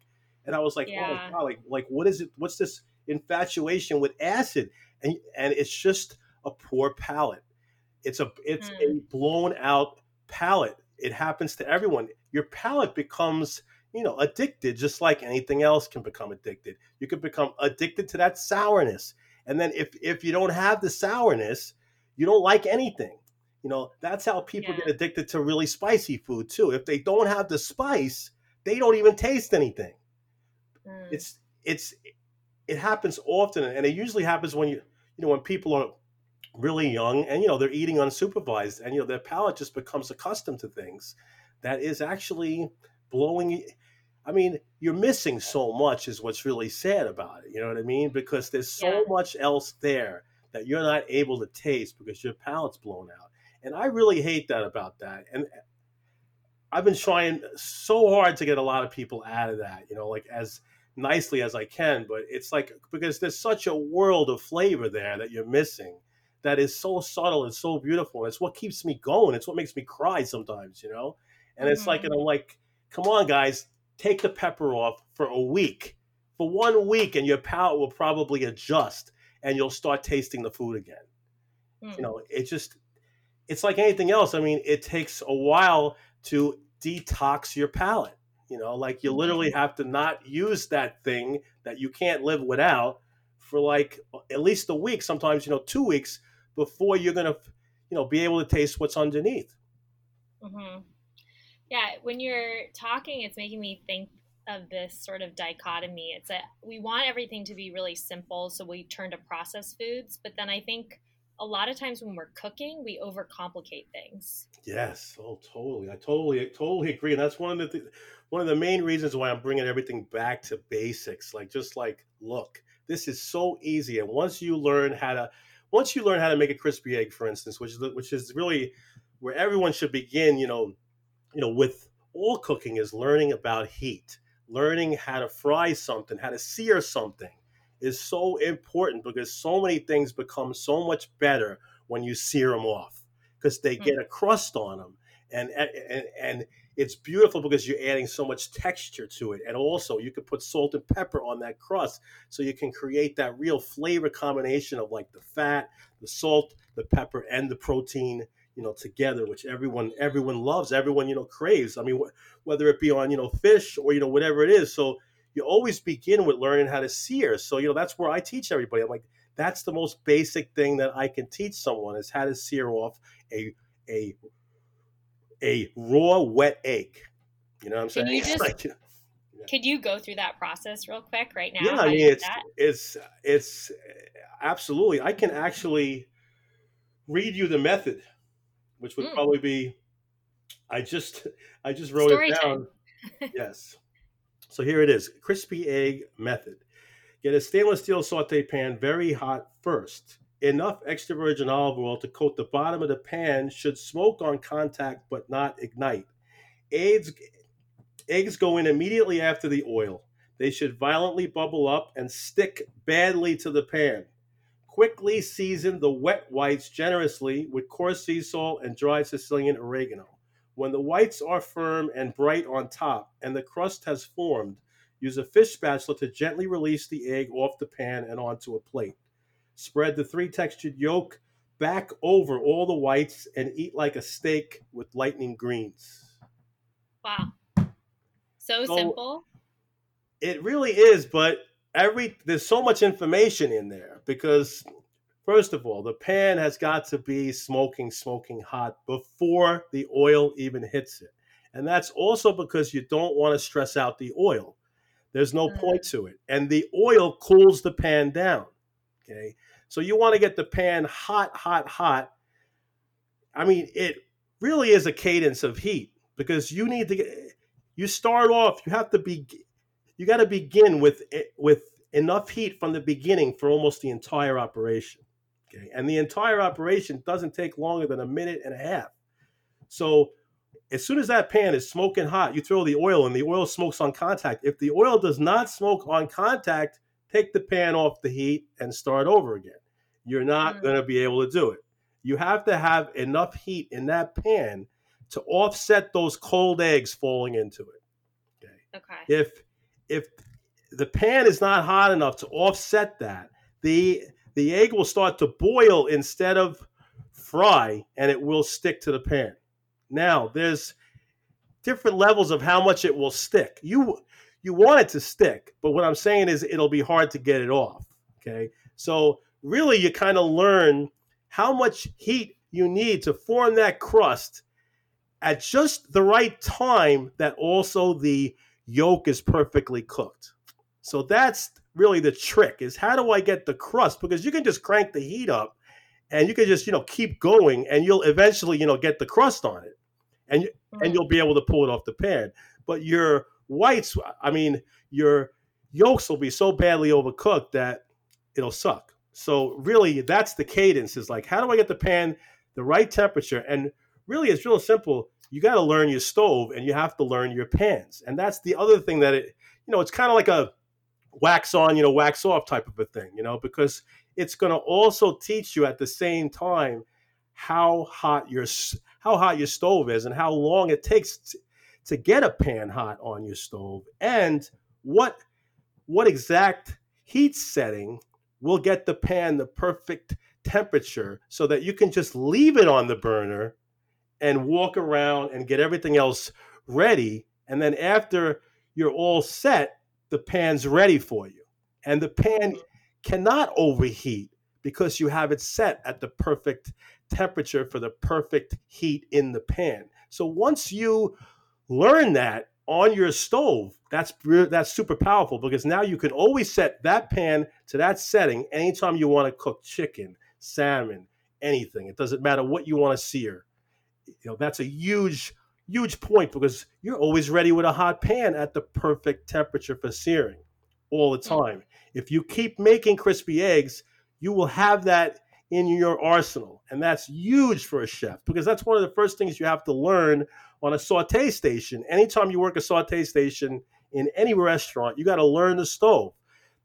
and I was like, oh my god, like like what is it? What's this infatuation with acid? And and it's just a poor palate. It's a it's Hmm. a blown out palate. It happens to everyone. Your palate becomes, you know, addicted, just like anything else can become addicted. You can become addicted to that sourness. And then if if you don't have the sourness, you don't like anything. You know, that's how people Yeah. get addicted to really spicy food too. If they don't have the spice, they don't even taste anything. Mm. It's it's it happens often and it usually happens when you you know when people are really young and you know they're eating unsupervised and you know their palate just becomes accustomed to things that is actually blowing i mean you're missing so much is what's really sad about it you know what i mean because there's so Yeah. much else there that you're not able to taste because your palate's blown out and i really hate that about that and eh, i've been trying so hard to get a lot of people out of that you know like as nicely as i can but it's like because there's such a world of flavor there that you're missing that is so subtle and so beautiful. It's what keeps me going. It's what makes me cry sometimes, you know? And it's like, and I'm like, come on, guys, take the pepper off for a week, for one week, and your palate will probably adjust and you'll start tasting the food again. Mm. You know, it just, it's like anything else. I mean, it takes a while to detox your palate. You know, like you literally have to not use that thing that you can't live without for like at least a week, sometimes, you know, two weeks before you're going to, you know, be able to taste what's underneath. hmm Yeah, when you're talking, it's making me think of this sort of dichotomy. It's that we want everything to be really simple, so we turn to processed foods. But then I think a lot of times when we're cooking, we overcomplicate things. Yes, oh, totally. I totally, totally agree. And that's one of the th- one of the main reasons why I'm bringing everything back to basics. Like, just like, look, this is so easy. And once you learn how to, once you learn how to make a crispy egg, for instance, which is the, which is really where everyone should begin. You know, you know, with all cooking is learning about heat, learning how to fry something, how to sear something is so important because so many things become so much better when you sear them off because they Mm. get a crust on them and and and it's beautiful because you're adding so much texture to it. And also you can put salt and pepper on that crust so you can create that real flavor combination of like the fat the salt the pepper and the protein you know together which everyone everyone loves everyone you know craves. I mean wh- whether it be on you know fish or you know whatever it is. So you always begin with learning how to sear. So you know that's where i teach everybody. I'm like that's the most basic thing that i can teach someone is how to sear off a a a raw wet egg. You know what I'm Can saying? you (laughs) just- Like, Could you go through that process real quick right now? yeah, I mean it's it's it's absolutely. I can actually read you the method, which would Mm. probably be. I just (laughs) I just wrote Story it down. yes. So here it is: crispy egg method. Get a stainless steel saute pan very hot first. Enough extra virgin olive oil to coat the bottom of the pan should smoke on contact but not ignite. Eggs, eggs go in immediately after the oil. They should violently bubble up and stick badly to the pan. Quickly season the wet whites generously with coarse sea salt and dried Sicilian oregano. When the whites are firm and bright on top and the crust has formed, use a fish spatula to gently release the egg off the pan and onto a plate. Spread the three textured yolk back over all the whites and eat like a steak with lightning greens. Wow. So So- simple. It really is, but every there's so much information in there because first of all, the pan has got to be smoking, smoking hot before the oil even hits it. And that's also because you don't want to stress out the oil. There's no Mm. point to it. And the oil cools the pan down. Okay. So you want to get the pan hot, hot, hot. I mean, it really is a cadence of heat because you need to get you start off, you have to be you got to begin with with enough heat from the beginning for almost the entire operation. Okay, and the entire operation doesn't take longer than a minute and a half. So as soon as that pan is smoking hot, you throw the oil in. The oil smokes on contact. If the oil does not smoke on contact, take the pan off the heat and start over again. You're not Mm. going to be able to do it. You have to have enough heat in that pan to offset those cold eggs falling into it. Okay Okay. if if the pan is not hot enough to offset that, the the egg will start to boil instead of fry, and it will stick to the pan. Now, there's different levels of how much it will stick. You you want it to stick, but what I'm saying is it'll be hard to get it off. Okay, so really you kind of learn how much heat you need to form that crust at just the right time that also the yolk is perfectly cooked. So that's really the trick is how do I get the crust because you can just crank the heat up and you can just, you know, keep going and you'll eventually, you know, get the crust on it. And and you'll be able to pull it off the pan. But your whites, I mean, your yolks will be so badly overcooked that it'll suck. So really that's the cadence is like how do I get the pan the right temperature? And really it's real simple. You got to learn your stove and you have to learn your pans. And that's the other thing that it you know it's kind of like a wax on you know wax off type of a thing you know because it's going to also teach you at the same time how hot your how hot your stove is and how long it takes t- to get a pan hot on your stove and what what exact heat setting will get the pan the perfect temperature so that you can just leave it on the burner and walk around and get everything else ready. And then after you're all set, the pan's ready for you. And the pan cannot overheat because you have it set at the perfect temperature for the perfect heat in the pan. So once you learn that on your stove, that's that's super powerful because now you can always set that pan to that setting anytime you want to cook chicken, salmon, anything. It doesn't matter what you want to sear you know that's a huge huge point because you're always ready with a hot pan at the perfect temperature for searing all the time if you keep making crispy eggs you will have that in your arsenal and that's huge for a chef because that's one of the first things you have to learn on a saute station anytime you work a saute station in any restaurant you got to learn the stove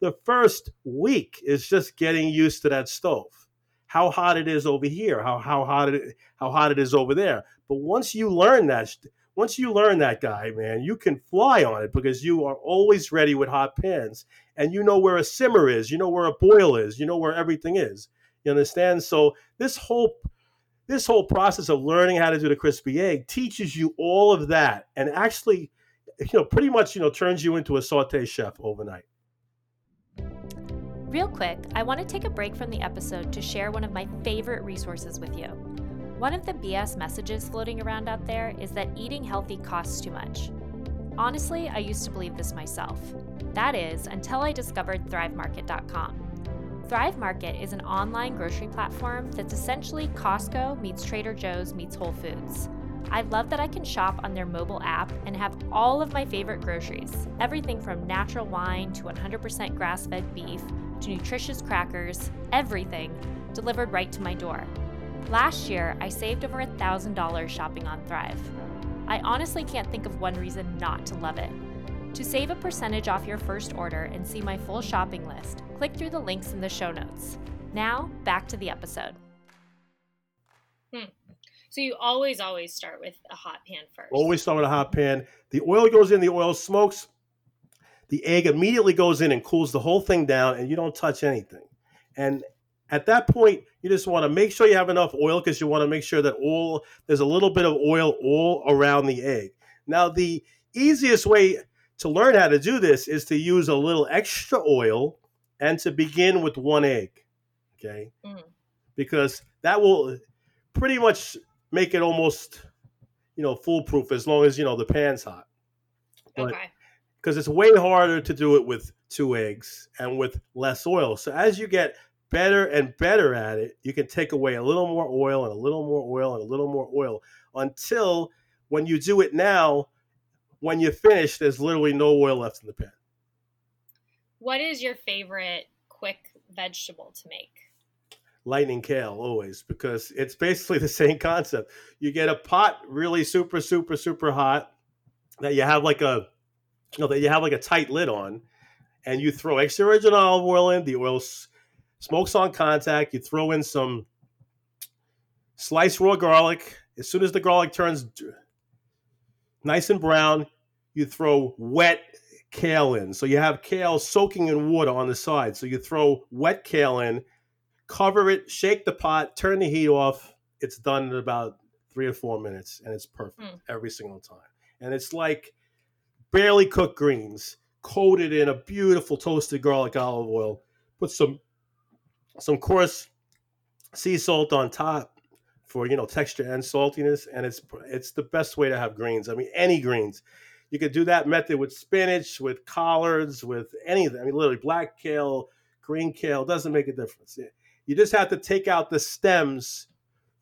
the first week is just getting used to that stove how hot it is over here how, how hot it how hot it is over there. But once you learn that, once you learn that guy, man, you can fly on it because you are always ready with hot pans and you know where a simmer is, you know where a boil is, you know where everything is. You understand? So this whole this whole process of learning how to do the crispy egg teaches you all of that and actually you know pretty much you know turns you into a saute chef overnight. Real quick, I want to take a break from the episode to share one of my favorite resources with you. One of the BS messages floating around out there is that eating healthy costs too much. Honestly, I used to believe this myself. That is, until I discovered ThriveMarket.com. Thrive Market is an online grocery platform that's essentially Costco meets Trader Joe's meets Whole Foods. I love that I can shop on their mobile app and have all of my favorite groceries everything from natural wine to 100% grass fed beef to nutritious crackers, everything delivered right to my door. Last year, I saved over $1,000 shopping on Thrive. I honestly can't think of one reason not to love it. To save a percentage off your first order and see my full shopping list, click through the links in the show notes. Now, back to the episode. Hmm. So you always, always start with a hot pan first. Always start with a hot pan. The oil goes in, the oil smokes. The egg immediately goes in and cools the whole thing down, and you don't touch anything. And at that point, you just want to make sure you have enough oil because you want to make sure that all there's a little bit of oil all around the egg. Now, the easiest way to learn how to do this is to use a little extra oil and to begin with one egg. Okay. Mm. Because that will pretty much make it almost, you know, foolproof as long as, you know, the pan's hot. But, okay. Because it's way harder to do it with two eggs and with less oil. So as you get better and better at it, you can take away a little more oil and a little more oil and a little more oil until when you do it now, when you finish, there's literally no oil left in the pan. What is your favorite quick vegetable to make? Lightning kale, always, because it's basically (laughs) the same concept. You get a pot really super, super, super hot that you have like a, you know, that you have like a tight lid on, and you throw extra virgin olive oil in. The oil smokes on contact. You throw in some sliced raw garlic. As soon as the garlic turns nice and brown, you throw wet kale in. So you have kale soaking in water on the side. So you throw wet kale in, cover it, shake the pot, turn the heat off. It's done in about three or four minutes, and it's perfect mm. every single time. And it's like barely cooked greens, coated in a beautiful toasted garlic olive oil. Put some some coarse sea salt on top for you know texture and saltiness, and it's it's the best way to have greens. I mean, any greens. You could do that method with spinach, with collards, with anything. I mean, literally black kale, green kale doesn't make a difference. You just have to take out the stems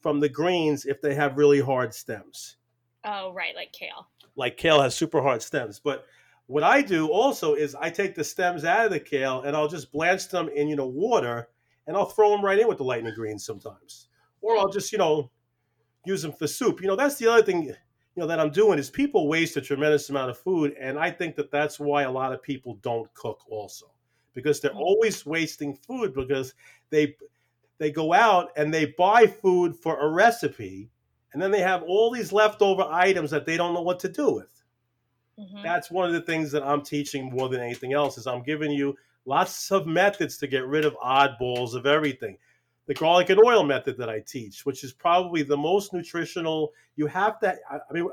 from the greens if they have really hard stems. Oh, right, like kale. Like kale has super hard stems, but what I do also is I take the stems out of the kale and I'll just blanch them in you know water and I'll throw them right in with the lightning greens sometimes, or I'll just you know use them for soup. You know that's the other thing you know that I'm doing is people waste a tremendous amount of food, and I think that that's why a lot of people don't cook also because they're mm. always wasting food because they they go out and they buy food for a recipe and then they have all these leftover items that they don't know what to do with. Mm-hmm. That's one of the things that I'm teaching more than anything else is I'm giving you lots of methods to get rid of oddballs of everything. The garlic and oil method that I teach, which is probably the most nutritional. You have to, I mean,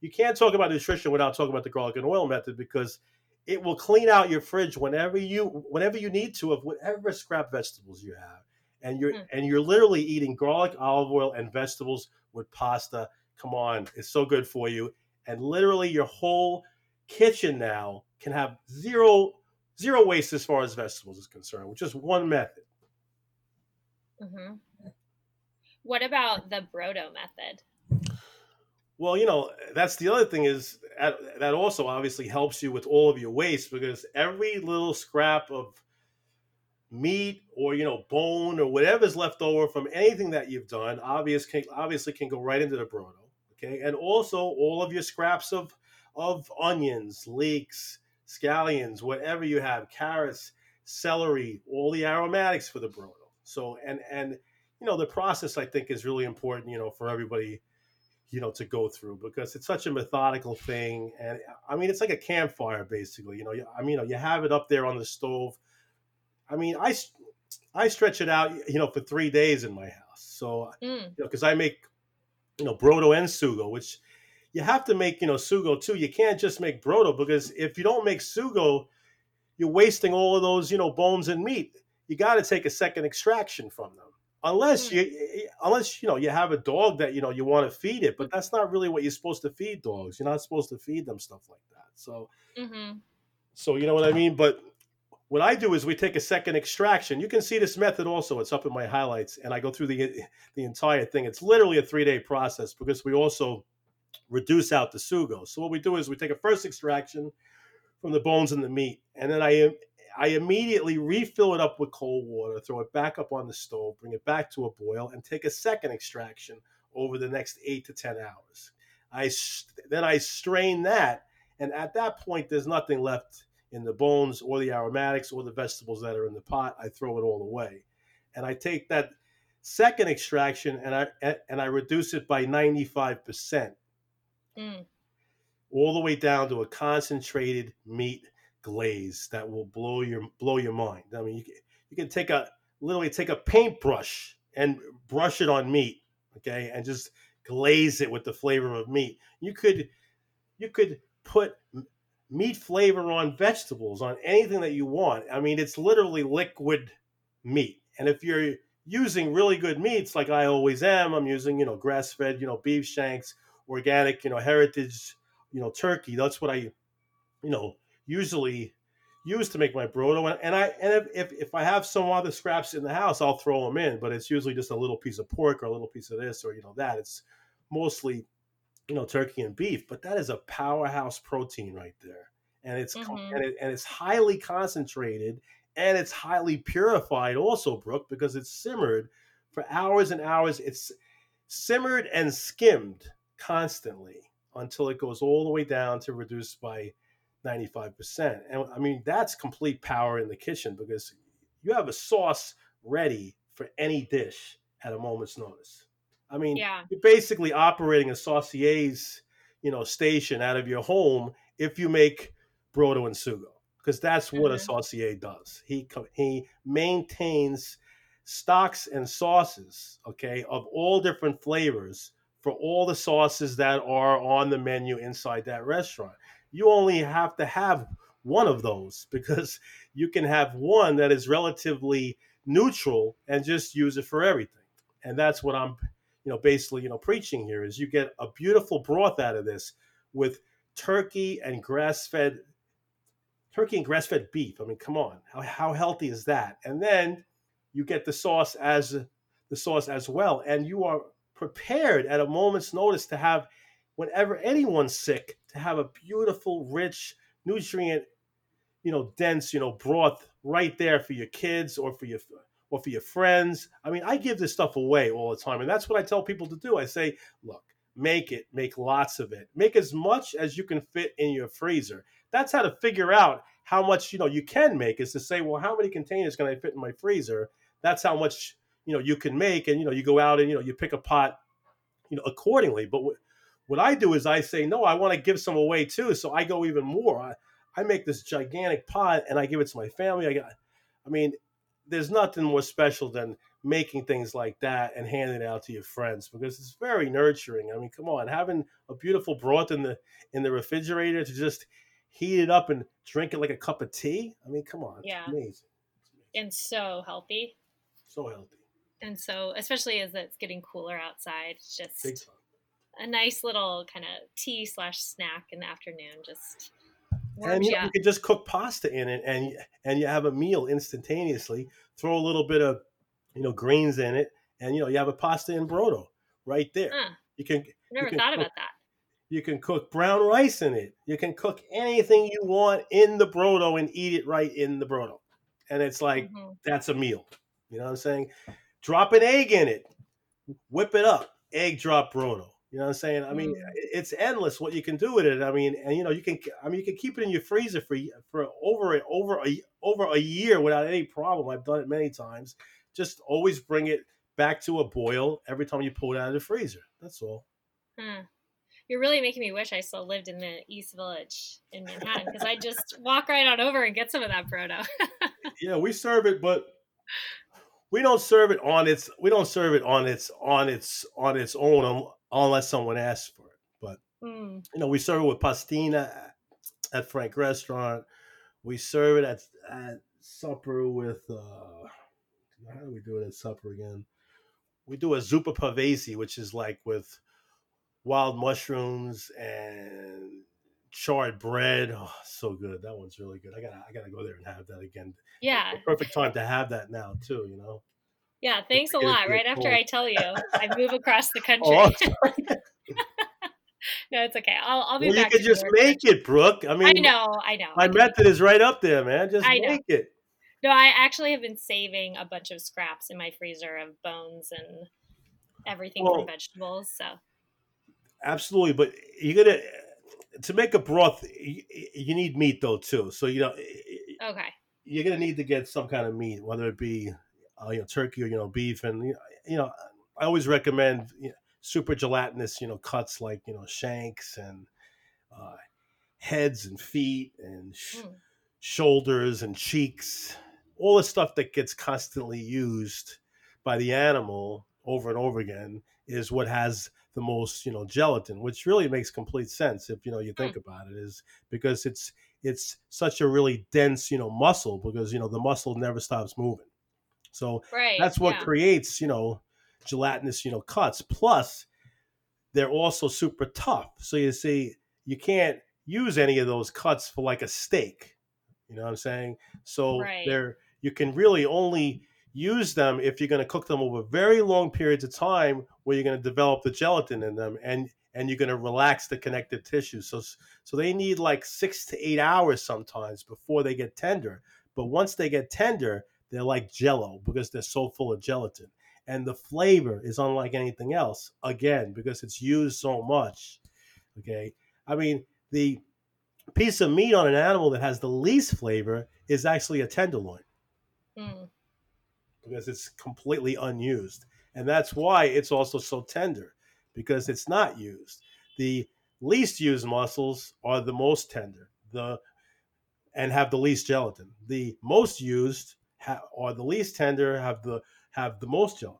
you can't talk about nutrition without talking about the garlic and oil method because it will clean out your fridge whenever you whenever you need to of whatever scrap vegetables you have and you're mm. and you're literally eating garlic olive oil and vegetables with pasta come on it's so good for you and literally your whole kitchen now can have zero zero waste as far as vegetables is concerned, which is one method. Mm-hmm. What about the Brodo method? Well, you know, that's the other thing is that also obviously helps you with all of your waste because every little scrap of meat or you know bone or whatever's left over from anything that you've done obvious can, obviously can go right into the brodo okay and also all of your scraps of of onions leeks scallions, whatever you have, carrots, celery, all the aromatics for the brodo. So and and you know the process I think is really important, you know, for everybody, you know, to go through because it's such a methodical thing. And I mean, it's like a campfire basically. You know, I mean, you you have it up there on the stove. I mean, I I stretch it out, you know, for three days in my house. So mm. you know, because I make you know brodo and sugo, which you have to make you know sugo too. You can't just make brodo because if you don't make sugo, you're wasting all of those you know bones and meat. You got to take a second extraction from them. unless Hmm. you unless you know you have a dog that you know you want to feed it but that's not really what you're supposed to feed dogs. You're not supposed to feed them stuff like that. So Mm-hmm. so you know what i mean? But what i do is we take a second extraction. You can see this method also. It's up in my highlights and i go through the the entire thing. It's literally a three day process because we also reduce out the sugo. So what we do is we take a first extraction from the bones and the meat and then i I immediately refill it up with cold water, throw it back up on the stove, bring it back to a boil, and take a second extraction over the next eight to 10 hours. I, then I strain that, and at that point, there's nothing left in the bones or the aromatics or the vegetables that are in the pot. I throw it all away. And I take that second extraction and I, and I reduce it by 95%, Mm. all the way down to a concentrated meat glaze that will blow your blow your mind. I mean, you can, you can take a literally take a paintbrush and brush it on meat, okay, and just glaze it with the flavor of meat. You could you could put meat flavor on vegetables on anything that you want. I mean, it's literally liquid meat. And if you're using really good meats like I always am, I'm using, you know, grass-fed, you know, beef shanks, organic, you know, heritage, you know, turkey. That's what I, you know, usually use to make my brodo. And, and I and if, if, if I have some other scraps in the house, I'll throw them in. But it's usually just a little piece of pork or a little piece of this or you know that. It's mostly you know turkey and beef. But that is a powerhouse protein right there, and it's Mhm. and, it, and it's highly concentrated and it's highly purified also, Brooke, because it's simmered for hours and hours. It's simmered and skimmed constantly until it goes all the way down to reduced by 95%. And I mean, that's complete power in the kitchen because you have a sauce ready for any dish at a moment's notice. I mean, Yeah. you're basically operating a saucier's, you know, station out of your home if you make brodo and sugo because that's what a Mhm. saucier does. He he maintains stocks and sauces, okay, of all different flavors for all the sauces that are on the menu inside that restaurant. You only have to have one of those (laughs) because you can have one that is relatively neutral and just use it for everything. And that's what I'm, you know, basically, you know, preaching here is you get a beautiful broth out of this with turkey and grass-fed turkey and grass-fed beef. I mean, come on, how, how healthy is that? And then you get the sauce as the sauce as well, and you are prepared at a moment's notice to have, whenever anyone's sick, to have a beautiful, rich, nutrient, you know, dense, you know, broth right there for your kids or for your or for your friends. I mean, I give this stuff away all the time, and that's what I tell people to do. I say, look, make it, make lots of it, make as much as you can fit in your freezer. That's how to figure out how much you know you can make. Is to say, well, how many containers can I fit in my freezer? That's how much you know you can make, and you know you go out and you know you pick a pot, you know, accordingly. But what, what I do is I say, no, I want to give some away too, so I go even more. I, I make this gigantic pot and I give it to my family. I got, I mean, there's nothing more special than making things like that and handing it out to your friends because it's very nurturing. I mean, come on, having a beautiful broth in the in the refrigerator to just heat it up and drink it like a cup of tea. I mean, come on, Yeah. amazing. Amazing. And so healthy. So healthy, And so, especially as it's getting cooler outside, it's just. A nice little kind of tea slash snack in the afternoon. Just And you, you know, you could just cook pasta in it, and and you have a meal instantaneously. Throw a little bit of, you know, greens in it, and you know you have a pasta in brodo right there. Huh, You can never can thought cook- about that. You can cook brown rice in it. You can cook anything you want in the brodo and eat it right in the brodo. And it's like, Mhm. that's a meal. You know what I'm saying? Drop an egg in it, whip it up, egg drop brodo. You know what I'm saying? I mean, Mm. it's endless what you can do with it. I mean, and you know, you can. I mean, you can keep it in your freezer for for over over a over a year without any problem. I've done it many times. Just always bring it back to a boil every time you pull it out of the freezer. That's all. Huh. You're really making me wish I still lived in the East Village in Manhattan because I just walk right on over and get some of that brodo. (laughs) Yeah, we serve it, but we don't serve it on its. We don't serve it on its on its on its own un- unless someone asks for it. But mm. you know, we serve it with pastina at Frank Restaurant. We serve it at at supper with. uh How do we do it at supper again? we do a zuppa pavesi, which is like with wild mushrooms and charred bread. Oh, so good. That one's really good. I gotta I gotta go there and have that again. Yeah. Perfect time to have that now too, you know. Yeah, thanks a lot. Right after I tell you, I move (laughs) across the oh, country. (laughs) Oh, no, it's okay. I'll I'll be well, back. You can just make it, Brooke. I mean, I know, I know. My method is right up there, man. Just I make know. it. No, I actually have been saving a bunch of scraps in my freezer of bones and everything well, from vegetables. So absolutely, but you gotta to make a broth. You need meat though too. So you know, okay, you're gonna need to get some kind of meat, whether it be uh, you know turkey or you know beef, and you know, I always recommend you know, super gelatinous you know cuts like you know shanks and uh, heads and feet and sh- mm. shoulders and cheeks all the stuff that gets constantly used by the animal over and over again is what has the most you know gelatin which really makes complete sense if you know you think mm. about it is because it's it's such a really dense you know muscle because you know the muscle never stops moving so right, that's what yeah. creates you know gelatinous you know cuts. Plus they're also super tough. So you see you can't use any of those cuts for like a steak. You know what i'm saying? So right. they're you can really only use them if you're going to cook them over very long periods of time where you're going to develop the gelatin in them and and you're going to relax the connective tissue. So so they need like 6 to 8 hours sometimes before they get tender. But once they get tender they're like jello because they're so full of gelatin and the flavor is unlike anything else again because it's used so much okay i mean the piece of meat on an animal that has the least flavor is actually a tenderloin mm. because it's completely unused. And that's why it's also so tender because it's not used. The least used muscles are the most tender the and have the least gelatin. The most used ha- are the least tender, have the have the most gelatin.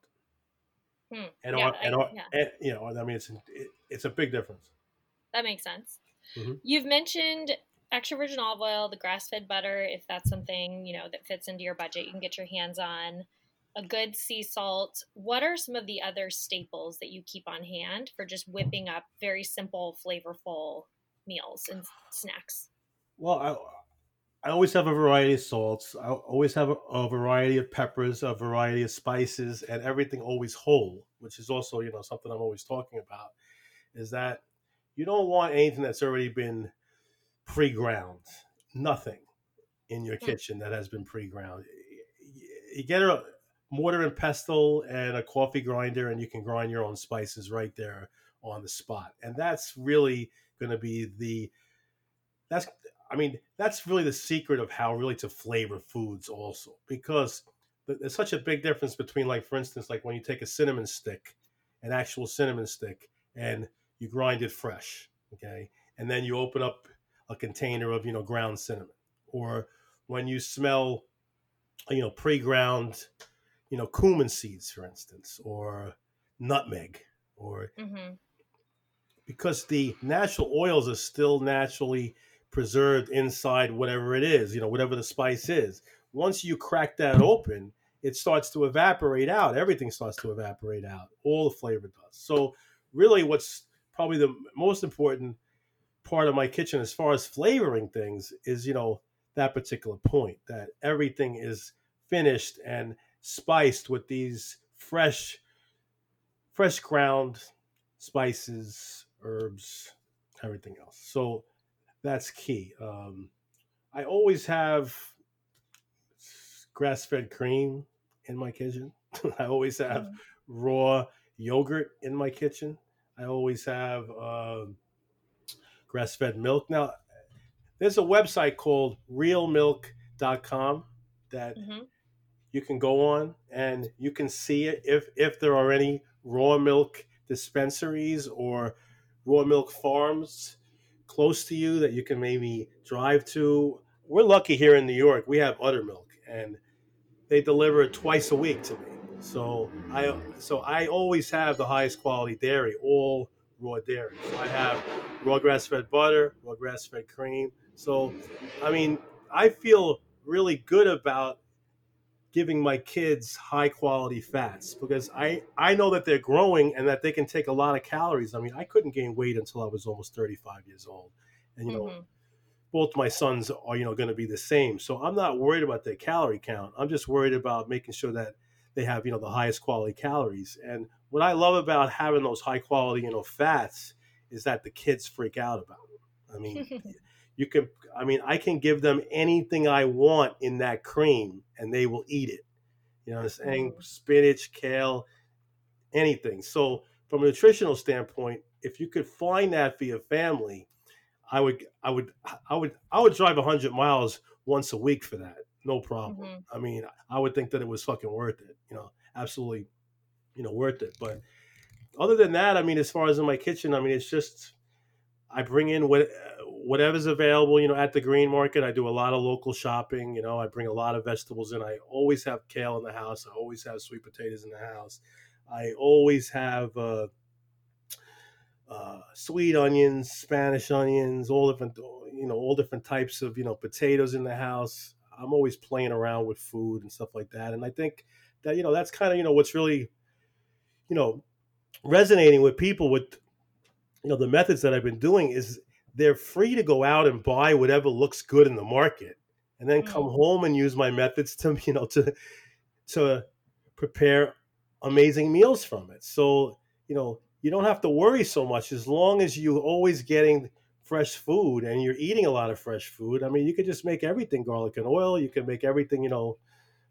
Hmm. And, yeah, are, and, I, are, yeah. and, you know, I mean, it's it, it's a big difference. That makes sense. Mm-hmm. You've mentioned extra virgin olive oil, the grass fed butter, if that's something, you know, that fits into your budget, you can get your hands on. A good sea salt. What are some of the other staples that you keep on hand for just whipping up very simple, flavorful meals and snacks? Well, I, I always have a variety of salts. I always have a, a variety of peppers, a variety of spices, and everything always whole, which is also, you know, something I'm always talking about. Is that you don't want anything that's already been pre-ground. Nothing in your hmm. kitchen that has been pre-ground. You get a mortar and pestle and a coffee grinder, and you can grind your own spices right there on the spot. And that's really going to be the that's I mean that's really the secret of how really to flavor foods also because there's such a big difference between like for instance like when you take a cinnamon stick, an actual cinnamon stick, and you grind it fresh, okay, and then you open up a container of you know ground cinnamon or when you smell you know pre-ground you know cumin seeds for instance or nutmeg or mm-hmm. because the natural oils are still naturally preserved inside whatever it is you know whatever the spice is. Once you crack that open it starts to evaporate out. Everything starts to evaporate out. All the flavor does. So really what's probably the most important part of my kitchen as far as flavoring things is you know that particular point that everything is finished and spiced with these fresh fresh ground spices herbs everything else. So that's key um, i always have grass-fed cream in my kitchen (laughs) i always have mm. raw yogurt in my kitchen i always have um, grass fed milk. Now, there's a website called realmilk.com that mm-hmm. you can go on and you can see it if, if there are any raw milk dispensaries or raw milk farms close to you that you can maybe drive to. We're lucky here in New York. We have Uddermilk and they deliver it twice a week to me. So I so I always have the highest quality dairy all raw dairy. So I have raw grass fed butter, raw grass fed cream. So, I mean, I feel really good about giving my kids high quality fats because I I know that they're growing and that they can take a lot of calories. I mean, I couldn't gain weight until I was almost 35 years old. And you know, Mhm. both my sons are you know going to be the same. So I'm not worried about their calorie count. I'm just worried about making sure that they have you know the highest quality calories. And what I love about having those high quality you know fats is that the kids freak out about. Them. I mean, (laughs) you can I mean I can give them anything I want in that cream and they will eat it. You know what I'm saying? Mhm. Spinach, kale, anything. So from a nutritional standpoint, if you could find that for your family, I would I would I would I would drive 100 miles once a week for that. No problem. Mhm. I mean, I would think that it was fucking worth it, you know. Absolutely, you know, worth it. But other than that, I mean, as far as in my kitchen, I mean, it's just I bring in what whatever's available, you know, at the green market. I do a lot of local shopping. You know, I bring a lot of vegetables in. I always have kale in the house. I always have sweet potatoes in the house. I always have uh, uh, sweet onions, Spanish onions, all different, you know, all different types of you know potatoes in the house. I'm always playing around with food and stuff like that. And I think that you know that's kind of you know what's really, you know, resonating with people with you know the methods that I've been doing is they're free to go out and buy whatever looks good in the market and then come Mm. home and use my methods to (laughs) you know to to prepare amazing meals from it. So you know you don't have to worry so much as long as you're always getting fresh food and you're eating a lot of fresh food. I mean you could just make everything garlic and oil. You can make everything you know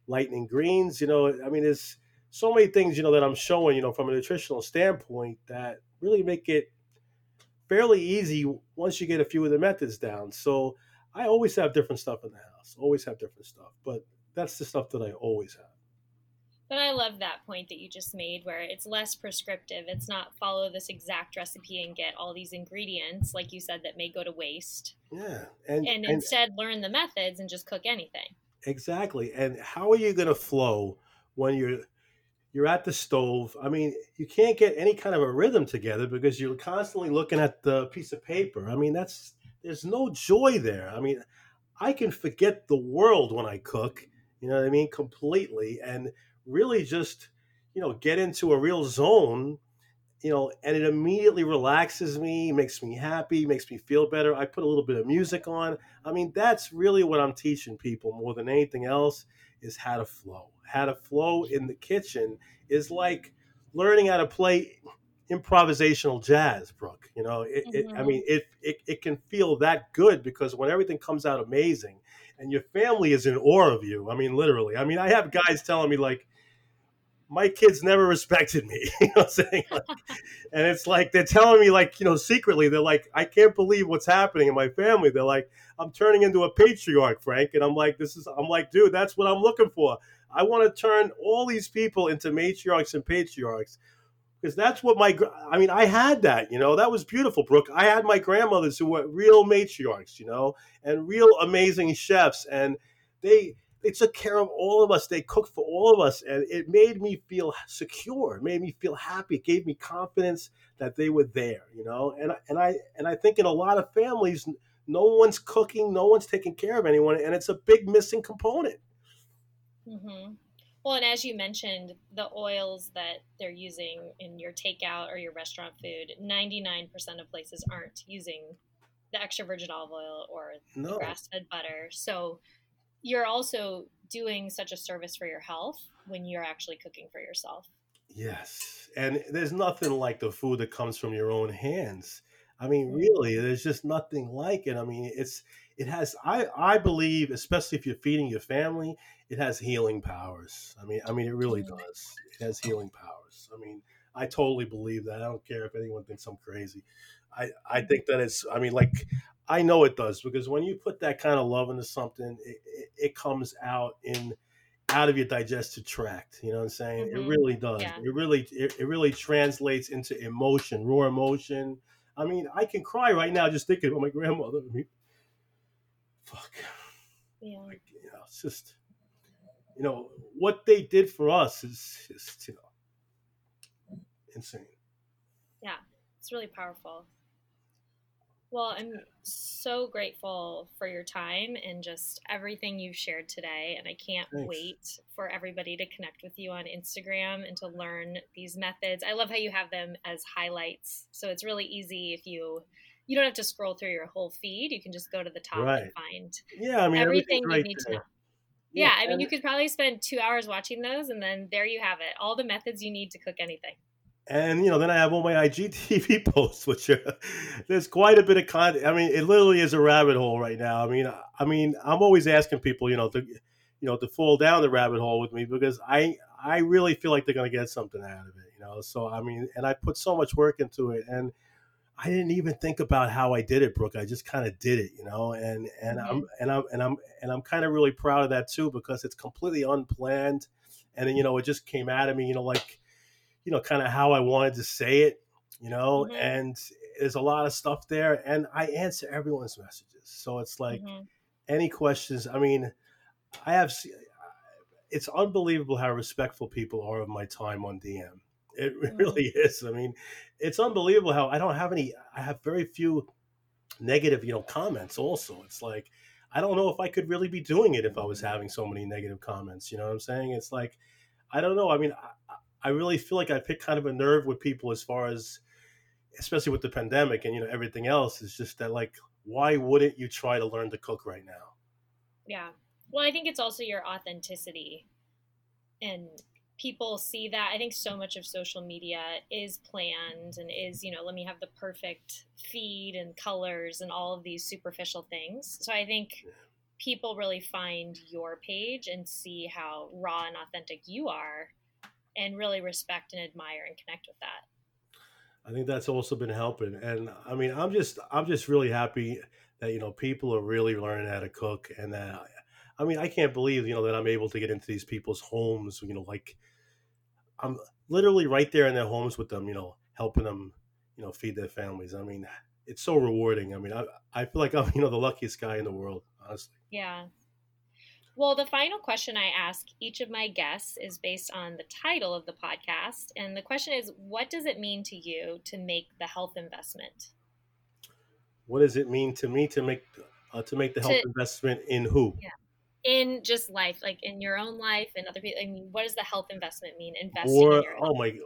lightning greens you know i mean there's so many things you know that i'm showing you know from a nutritional standpoint that really make it fairly easy once you get a few of the methods down. So I always have different stuff in the house. Always have different stuff, but that's the stuff that I always have. But I love that point that you just made where it's less prescriptive. It's not follow this exact recipe and get all these ingredients, like you said, that may go to waste. Yeah, and, And, and instead learn the methods and just cook anything. exactly. And how are you going to flow when you're you're at the stove? I mean, you can't get any kind of a rhythm together because you're constantly looking at the piece of paper. I mean, that's there's no joy there. I mean, I can forget the world when I cook. You know what I mean? Completely, and really just you know get into a real zone. You know, and it immediately relaxes me, makes me happy, makes me feel better. I put a little bit of music on. I mean, that's really what I'm teaching people more than anything else is how to flow. How to flow in the kitchen is like learning how to play improvisational jazz, Brooke. You know, it, it, I Mhm. mean, it, it it can feel that good because when everything comes out amazing, and your family is in awe of you. I mean, literally. I mean, I have guys telling me like, my kids never respected me. (laughs) you know what I'm saying? Like, and it's like they're telling me like, you know, secretly they're like, I can't believe what's happening in my family. They're like, I'm turning into a patriarch, Frank, and I'm like, this is. I'm like, dude, that's what I'm looking for. I want to turn all these people into matriarchs and patriarchs because that's what my I mean I had that you know? That was beautiful Brooke. I had my grandmothers who were real matriarchs you know? And real amazing chefs and they they took care of all of us. They cooked for all of us and it made me feel secure it made me feel happy it gave me confidence that they were there you know? And and I and I think in a lot of families no one's cooking no one's taking care of anyone and it's a big missing component hmm Well, and as you mentioned, the oils that they're using in your takeout or your restaurant food, 99% of places aren't using the extra virgin olive oil or no grass fed butter. So you're also doing such a service for your health when you're actually cooking for yourself. Yes. And there's nothing like the food that comes from your own hands. I mean, Mhm. really, there's just nothing like it. I mean, it's it has I I believe, especially if you're feeding your family, it has healing powers. I mean, I mean it really does. It has healing powers. I mean, I totally believe that. I don't care if anyone thinks I'm crazy. I I think that it's I mean, like I know it does because when you put that kind of love into something, it, it, it comes out in out of your digestive tract. You know what I'm saying? It Mhm. really does. Yeah. It really it, it really translates into emotion, raw emotion. I mean, I can cry right now just thinking about my grandmother. I (laughs) mean, fuck. Yeah. Like, you know, it's just you know what they did for us is just you know insane. Yeah, it's really powerful. Well, I'm so grateful for your time and just everything you've shared today. And I can't Thanks. wait for everybody to connect with you on Instagram and to learn these methods. I love how you have them as highlights. So it's really easy if you you don't have to scroll through your whole feed. You can just go to the top Right. and find Yeah, I mean everything everything's you right need to know. Yeah, I mean, you could probably spend two hours watching those, and then there you have it. All the methods you need to cook anything. and you know then i have all my igtv (laughs) posts which are there's quite a bit of content i mean it literally is a rabbit hole right now i mean I, I mean i'm always asking people you know to you know to fall down the rabbit hole with me because i i really feel like they're going to get something out of it you know so i mean and i put so much work into it and i didn't even think about how i did it brooke i just kind of did it you know and and i'm and i'm and i'm and i'm kind of really proud of that too because it's completely unplanned and then you know it just came out of me you know like you know, kind of how I wanted to say it, you know, Mhm. and there's a lot of stuff there, and I answer everyone's messages. So it's like Mhm. any questions. I mean, I have. It's unbelievable how respectful people are of my time on DM. It (laughs) Mhm. really is. I mean, it's unbelievable how I don't have any. I have very few negative, you know, comments. Also, it's like I don't know if I could really be doing it if I was having so many negative comments. You know what I'm saying? It's like I don't know. I mean, I, I really feel like I pick kind of a nerve with people as far as, especially with the pandemic and you know everything else. Is just that like, why wouldn't you try to learn to cook right now? Yeah. Well, I think it's also your authenticity. And people see that. I think so much of social media is planned and is, you know, let me have the perfect feed and colors and all of these superficial things. So I think people really find your page and see how raw and authentic you are and really respect and admire and connect with that. I think that's also been helping. And I mean, I'm just I'm just really happy that you know people are really learning how to cook, and that I mean, I can't believe you know that I'm able to get into these people's homes. You know, like I'm literally right there in their homes with them. You know, helping them, you know, feed their families. I mean, it's so rewarding. I mean, I I feel like I'm you know the luckiest guy in the world, honestly. Yeah. Well, the final question I ask each of my guests is based on the title of the podcast. And the question is What does it mean to you to make the health investment? What does it mean to me to make uh, to make the health To- investment in who? In just life, like in your own life and other people. I mean, what does the health investment mean? Investing or in your oh my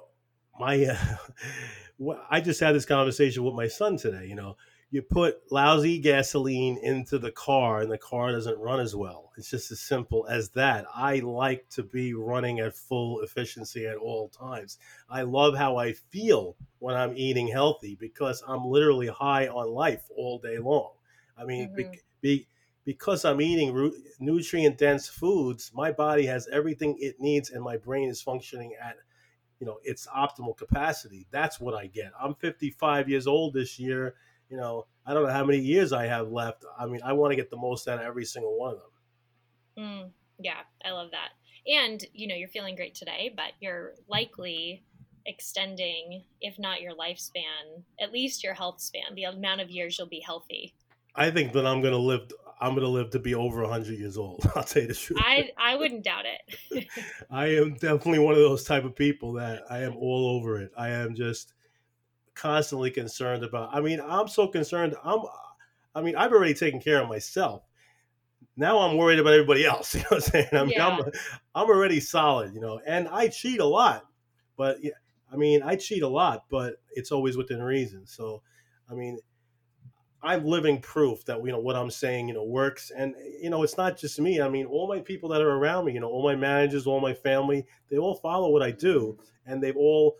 my uh, (laughs) i just had this conversation with my son today you know you put lousy gasoline into the car and the car doesn't run as well it's just as simple as that i like to be running at full efficiency at all times i love how i feel when i'm eating healthy because i'm literally high on life all day long i mean be, Mhm. be, because i'm eating nutrient dense foods my body has everything it needs and my brain is functioning at you know its optimal capacity. That's what i get. I'm 55 years old this year you know i don't know how many years i have left. I mean i want to get the most out of every single one of them. Mm, yeah, I love that. And, you know, you're feeling great today, but you're likely extending, if not your lifespan, at least your health span, the amount of years you'll be healthy. i think that i'm going to live i'm going to live to be over 100 years old (laughs) i'll tell you the truth I I wouldn't doubt it. (laughs) (laughs) I am definitely one of those type of people that I am all over it. I am just constantly concerned about. I mean, I'm so concerned. I'm. I mean, I've already taken care of myself. Now I'm worried about everybody else. You know what I'm saying? I mean, I'm, I'm already solid. You know, and I cheat a lot, but yeah, I mean, I cheat a lot, but it's always within reason. So, I mean, I'm living proof that you know what I'm saying, you know, works. And you know, it's not just me. I mean, all my people that are around me, you know, all my managers, all my family, they all follow what I do, and they've all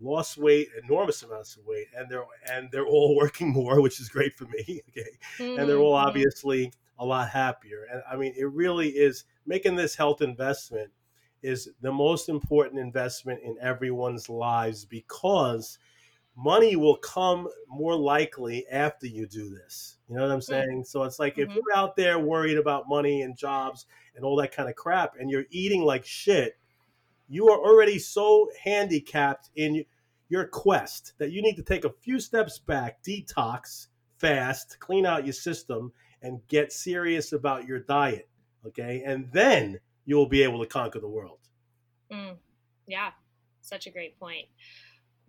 lost weight, enormous amounts of weight, and they're and they're all (laughs) working more, which is great for me. (laughs) Okay, and they're all Mhm. obviously a lot happier. And I mean, it really is making this health investment is the most important investment in everyone's lives because money will come more likely after you do this. You know what I'm saying? So it's like if Mhm. you're out there worried about money and jobs and all that kind of crap and you're eating like shit, you are already so handicapped in your quest that you need to take a few steps back, detox, fast, clean out your system, and get serious about your diet. Okay. And then you will be able to conquer the world. Mm, yeah, such a great point.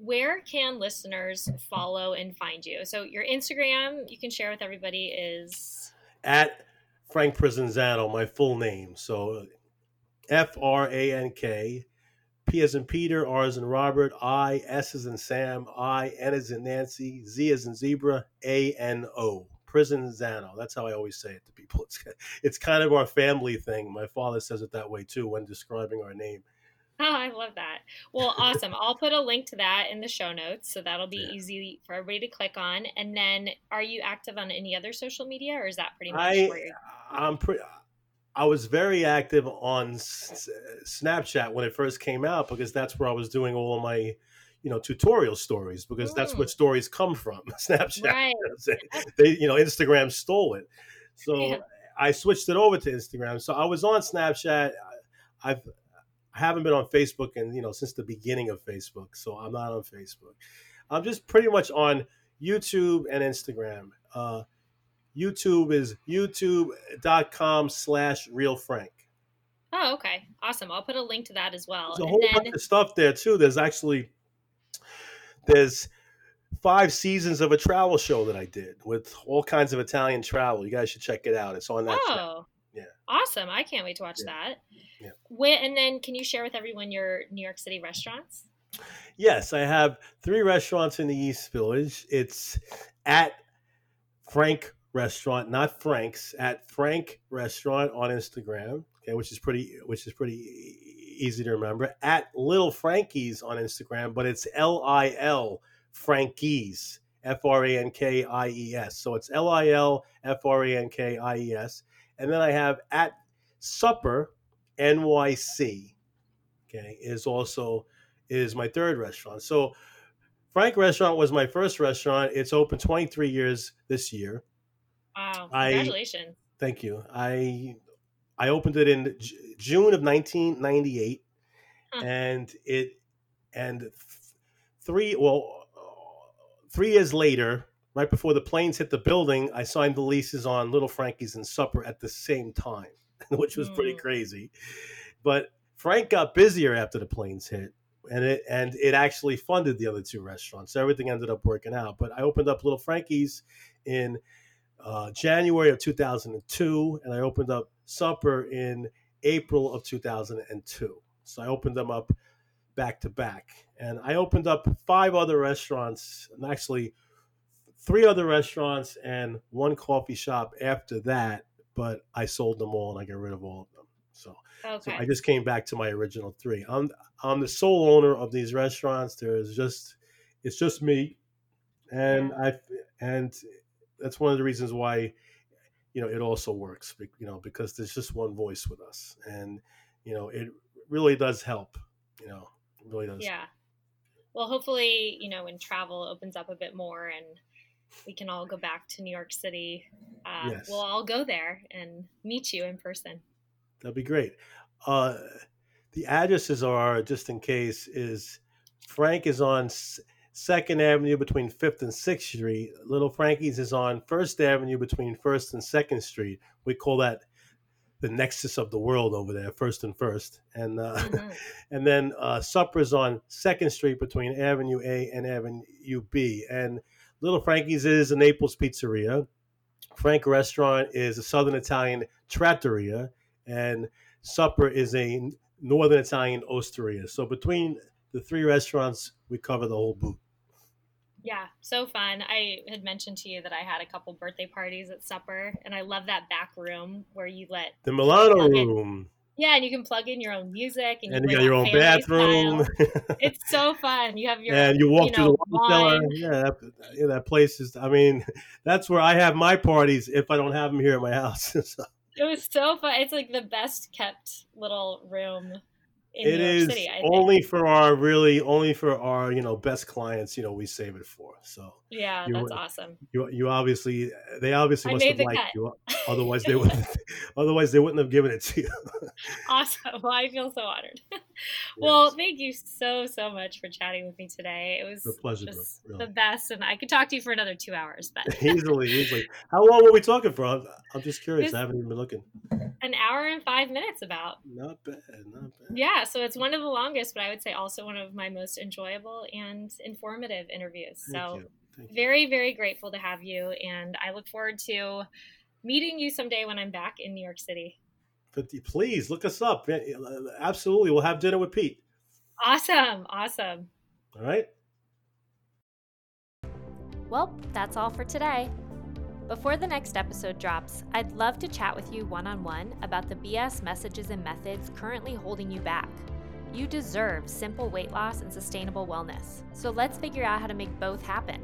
Where can listeners follow and find you? So your Instagram, you can share with everybody is at Frank Prisinzano, my full name. So F R A N K, P as in Peter, R as in Robert, I, S as in Sam, I, N as in Nancy, Z as in zebra, A N O. Prisinzano. That's how I always say it to people. (laughs) It's it's kind of our family thing. My father says it that way too when describing our name. (laughs) Oh, I love that. Well, awesome. I'll put a link to that in the show notes, so that'll be yeah. easy for everybody to click on. And then, are you active on any other social media, or is that pretty much I, where? I'm pretty. I was very active on S- Snapchat when it first came out because that's where I was doing all of my, you know, tutorial stories because mm. that's what stories come from. (laughs) Snapchat, right. (laughs) they, you know, Instagram stole it, so yeah. I switched it over to Instagram. So I was on Snapchat. I've I haven't been on Facebook and you know since the beginning of Facebook, so I'm not on Facebook. I'm just pretty much on YouTube and Instagram. Uh, YouTube is youtube.com slash real frank. Oh, okay. Awesome. I'll put a link to that as well. There's a whole then... bunch of stuff there too. There's actually there's five seasons of a travel show that I did with all kinds of Italian travel. You guys should check it out. It's on that. Oh, channel. Awesome. I can't wait to watch yeah. that. Yeah. And then can you share with everyone your New York City restaurants? Yes, I have three restaurants in the East Village. It's at Frank Restaurant, not Frank's, at Frank Restaurant on Instagram. Okay, which is pretty, which is pretty easy to remember. At Little Frankie's on Instagram, but it's L I L Frankie's, F R A N K I E S. So it's L I L F R A N K I E S. And then I have at Supper NYC, okay, is also is my third restaurant. So Frank Restaurant was my first restaurant. It's open 23 years this year. Wow! Congratulations. I, thank you. I I opened it in J- June of 1998, huh. and it and three well three years later, right before the planes hit the building, I signed the leases on Little Frankie's and Supper at the same time. (laughs) which was pretty mm. crazy. But Frank got busier after the planes hit, and it and it actually funded the other two restaurants. So everything ended up working out. But I opened up Little Frankie's in uh, January of 2002, and I opened up Supper in April of 2002. So I opened them up back to back, and I opened up five other restaurants, and actually three other restaurants and one coffee shop after that but I sold them all and I got rid of all of them. So, okay. so I just came back to my original three. I'm I'm the sole owner of these restaurants. There's just it's just me, and I and that's one of the reasons why you know it also works. You know because there's just one voice with us, and you know it really does help. You know, it really does. Yeah. Well, hopefully, you know, when travel opens up a bit more and we can all go back to New York City. Uh, yes. We'll all go there and meet you in person. That'd be great. Uh, the addresses are just in case is Frank is on Second Avenue between Fifth and Sixth Street. Little Frankie's is on First Avenue between First and Second Street. We call that the nexus of the world over there, First and First, and uh, mm-hmm. (laughs) and then uh, Supper's on Second Street between Avenue A and Avenue B, and Little Frankie's is a Naples pizzeria. Frank Restaurant is a Southern Italian trattoria, and Supper is a Northern Italian osteria. So between the three restaurants, we cover the whole boot. Yeah, so fun. I had mentioned to you that I had a couple birthday parties at Supper, and I love that back room where you let the Milano room. Yeah, and you can plug in your own music, and, and you, got your own bathroom. (laughs) it's so fun. You have your and you walk you through know, the wine cellar. Yeah, that, yeah, that place is. I mean, (laughs) that's where I have my parties if I don't have them here at my house. (laughs) so. It was so fun. It's like the best kept little room it is City, only for our really only for our you know best clients you know we save it for so yeah you, that's awesome. you, you obviously they obviously I must have liked cut. you otherwise they (laughs) wouldn't otherwise they wouldn't have given it to you. Awesome. Well i feel so honored (laughs) well, thank you so so much for chatting with me today. It was a pleasure, just really. the best, and I could talk to you for another two hours. But (laughs) easily, easily. How long were we talking for? I'm, I'm just curious. I haven't even been looking. An hour and five minutes, about. Not bad, not bad. Yeah, so it's one of the longest, but I would say also one of my most enjoyable and informative interviews. So, very very grateful to have you, and I look forward to meeting you someday when I'm back in New York City. Please look us up. Absolutely. We'll have dinner with Pete. Awesome. Awesome. All right. Well, that's all for today. Before the next episode drops, I'd love to chat with you one on one about the BS messages and methods currently holding you back. You deserve simple weight loss and sustainable wellness, so let's figure out how to make both happen.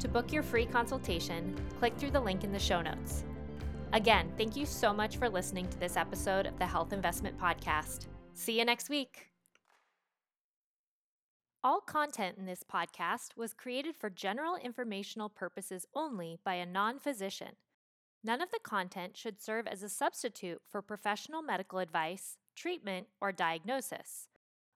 To book your free consultation, click through the link in the show notes. Again, thank you so much for listening to this episode of the Health Investment Podcast. See you next week. All content in this podcast was created for general informational purposes only by a non physician. None of the content should serve as a substitute for professional medical advice, treatment, or diagnosis.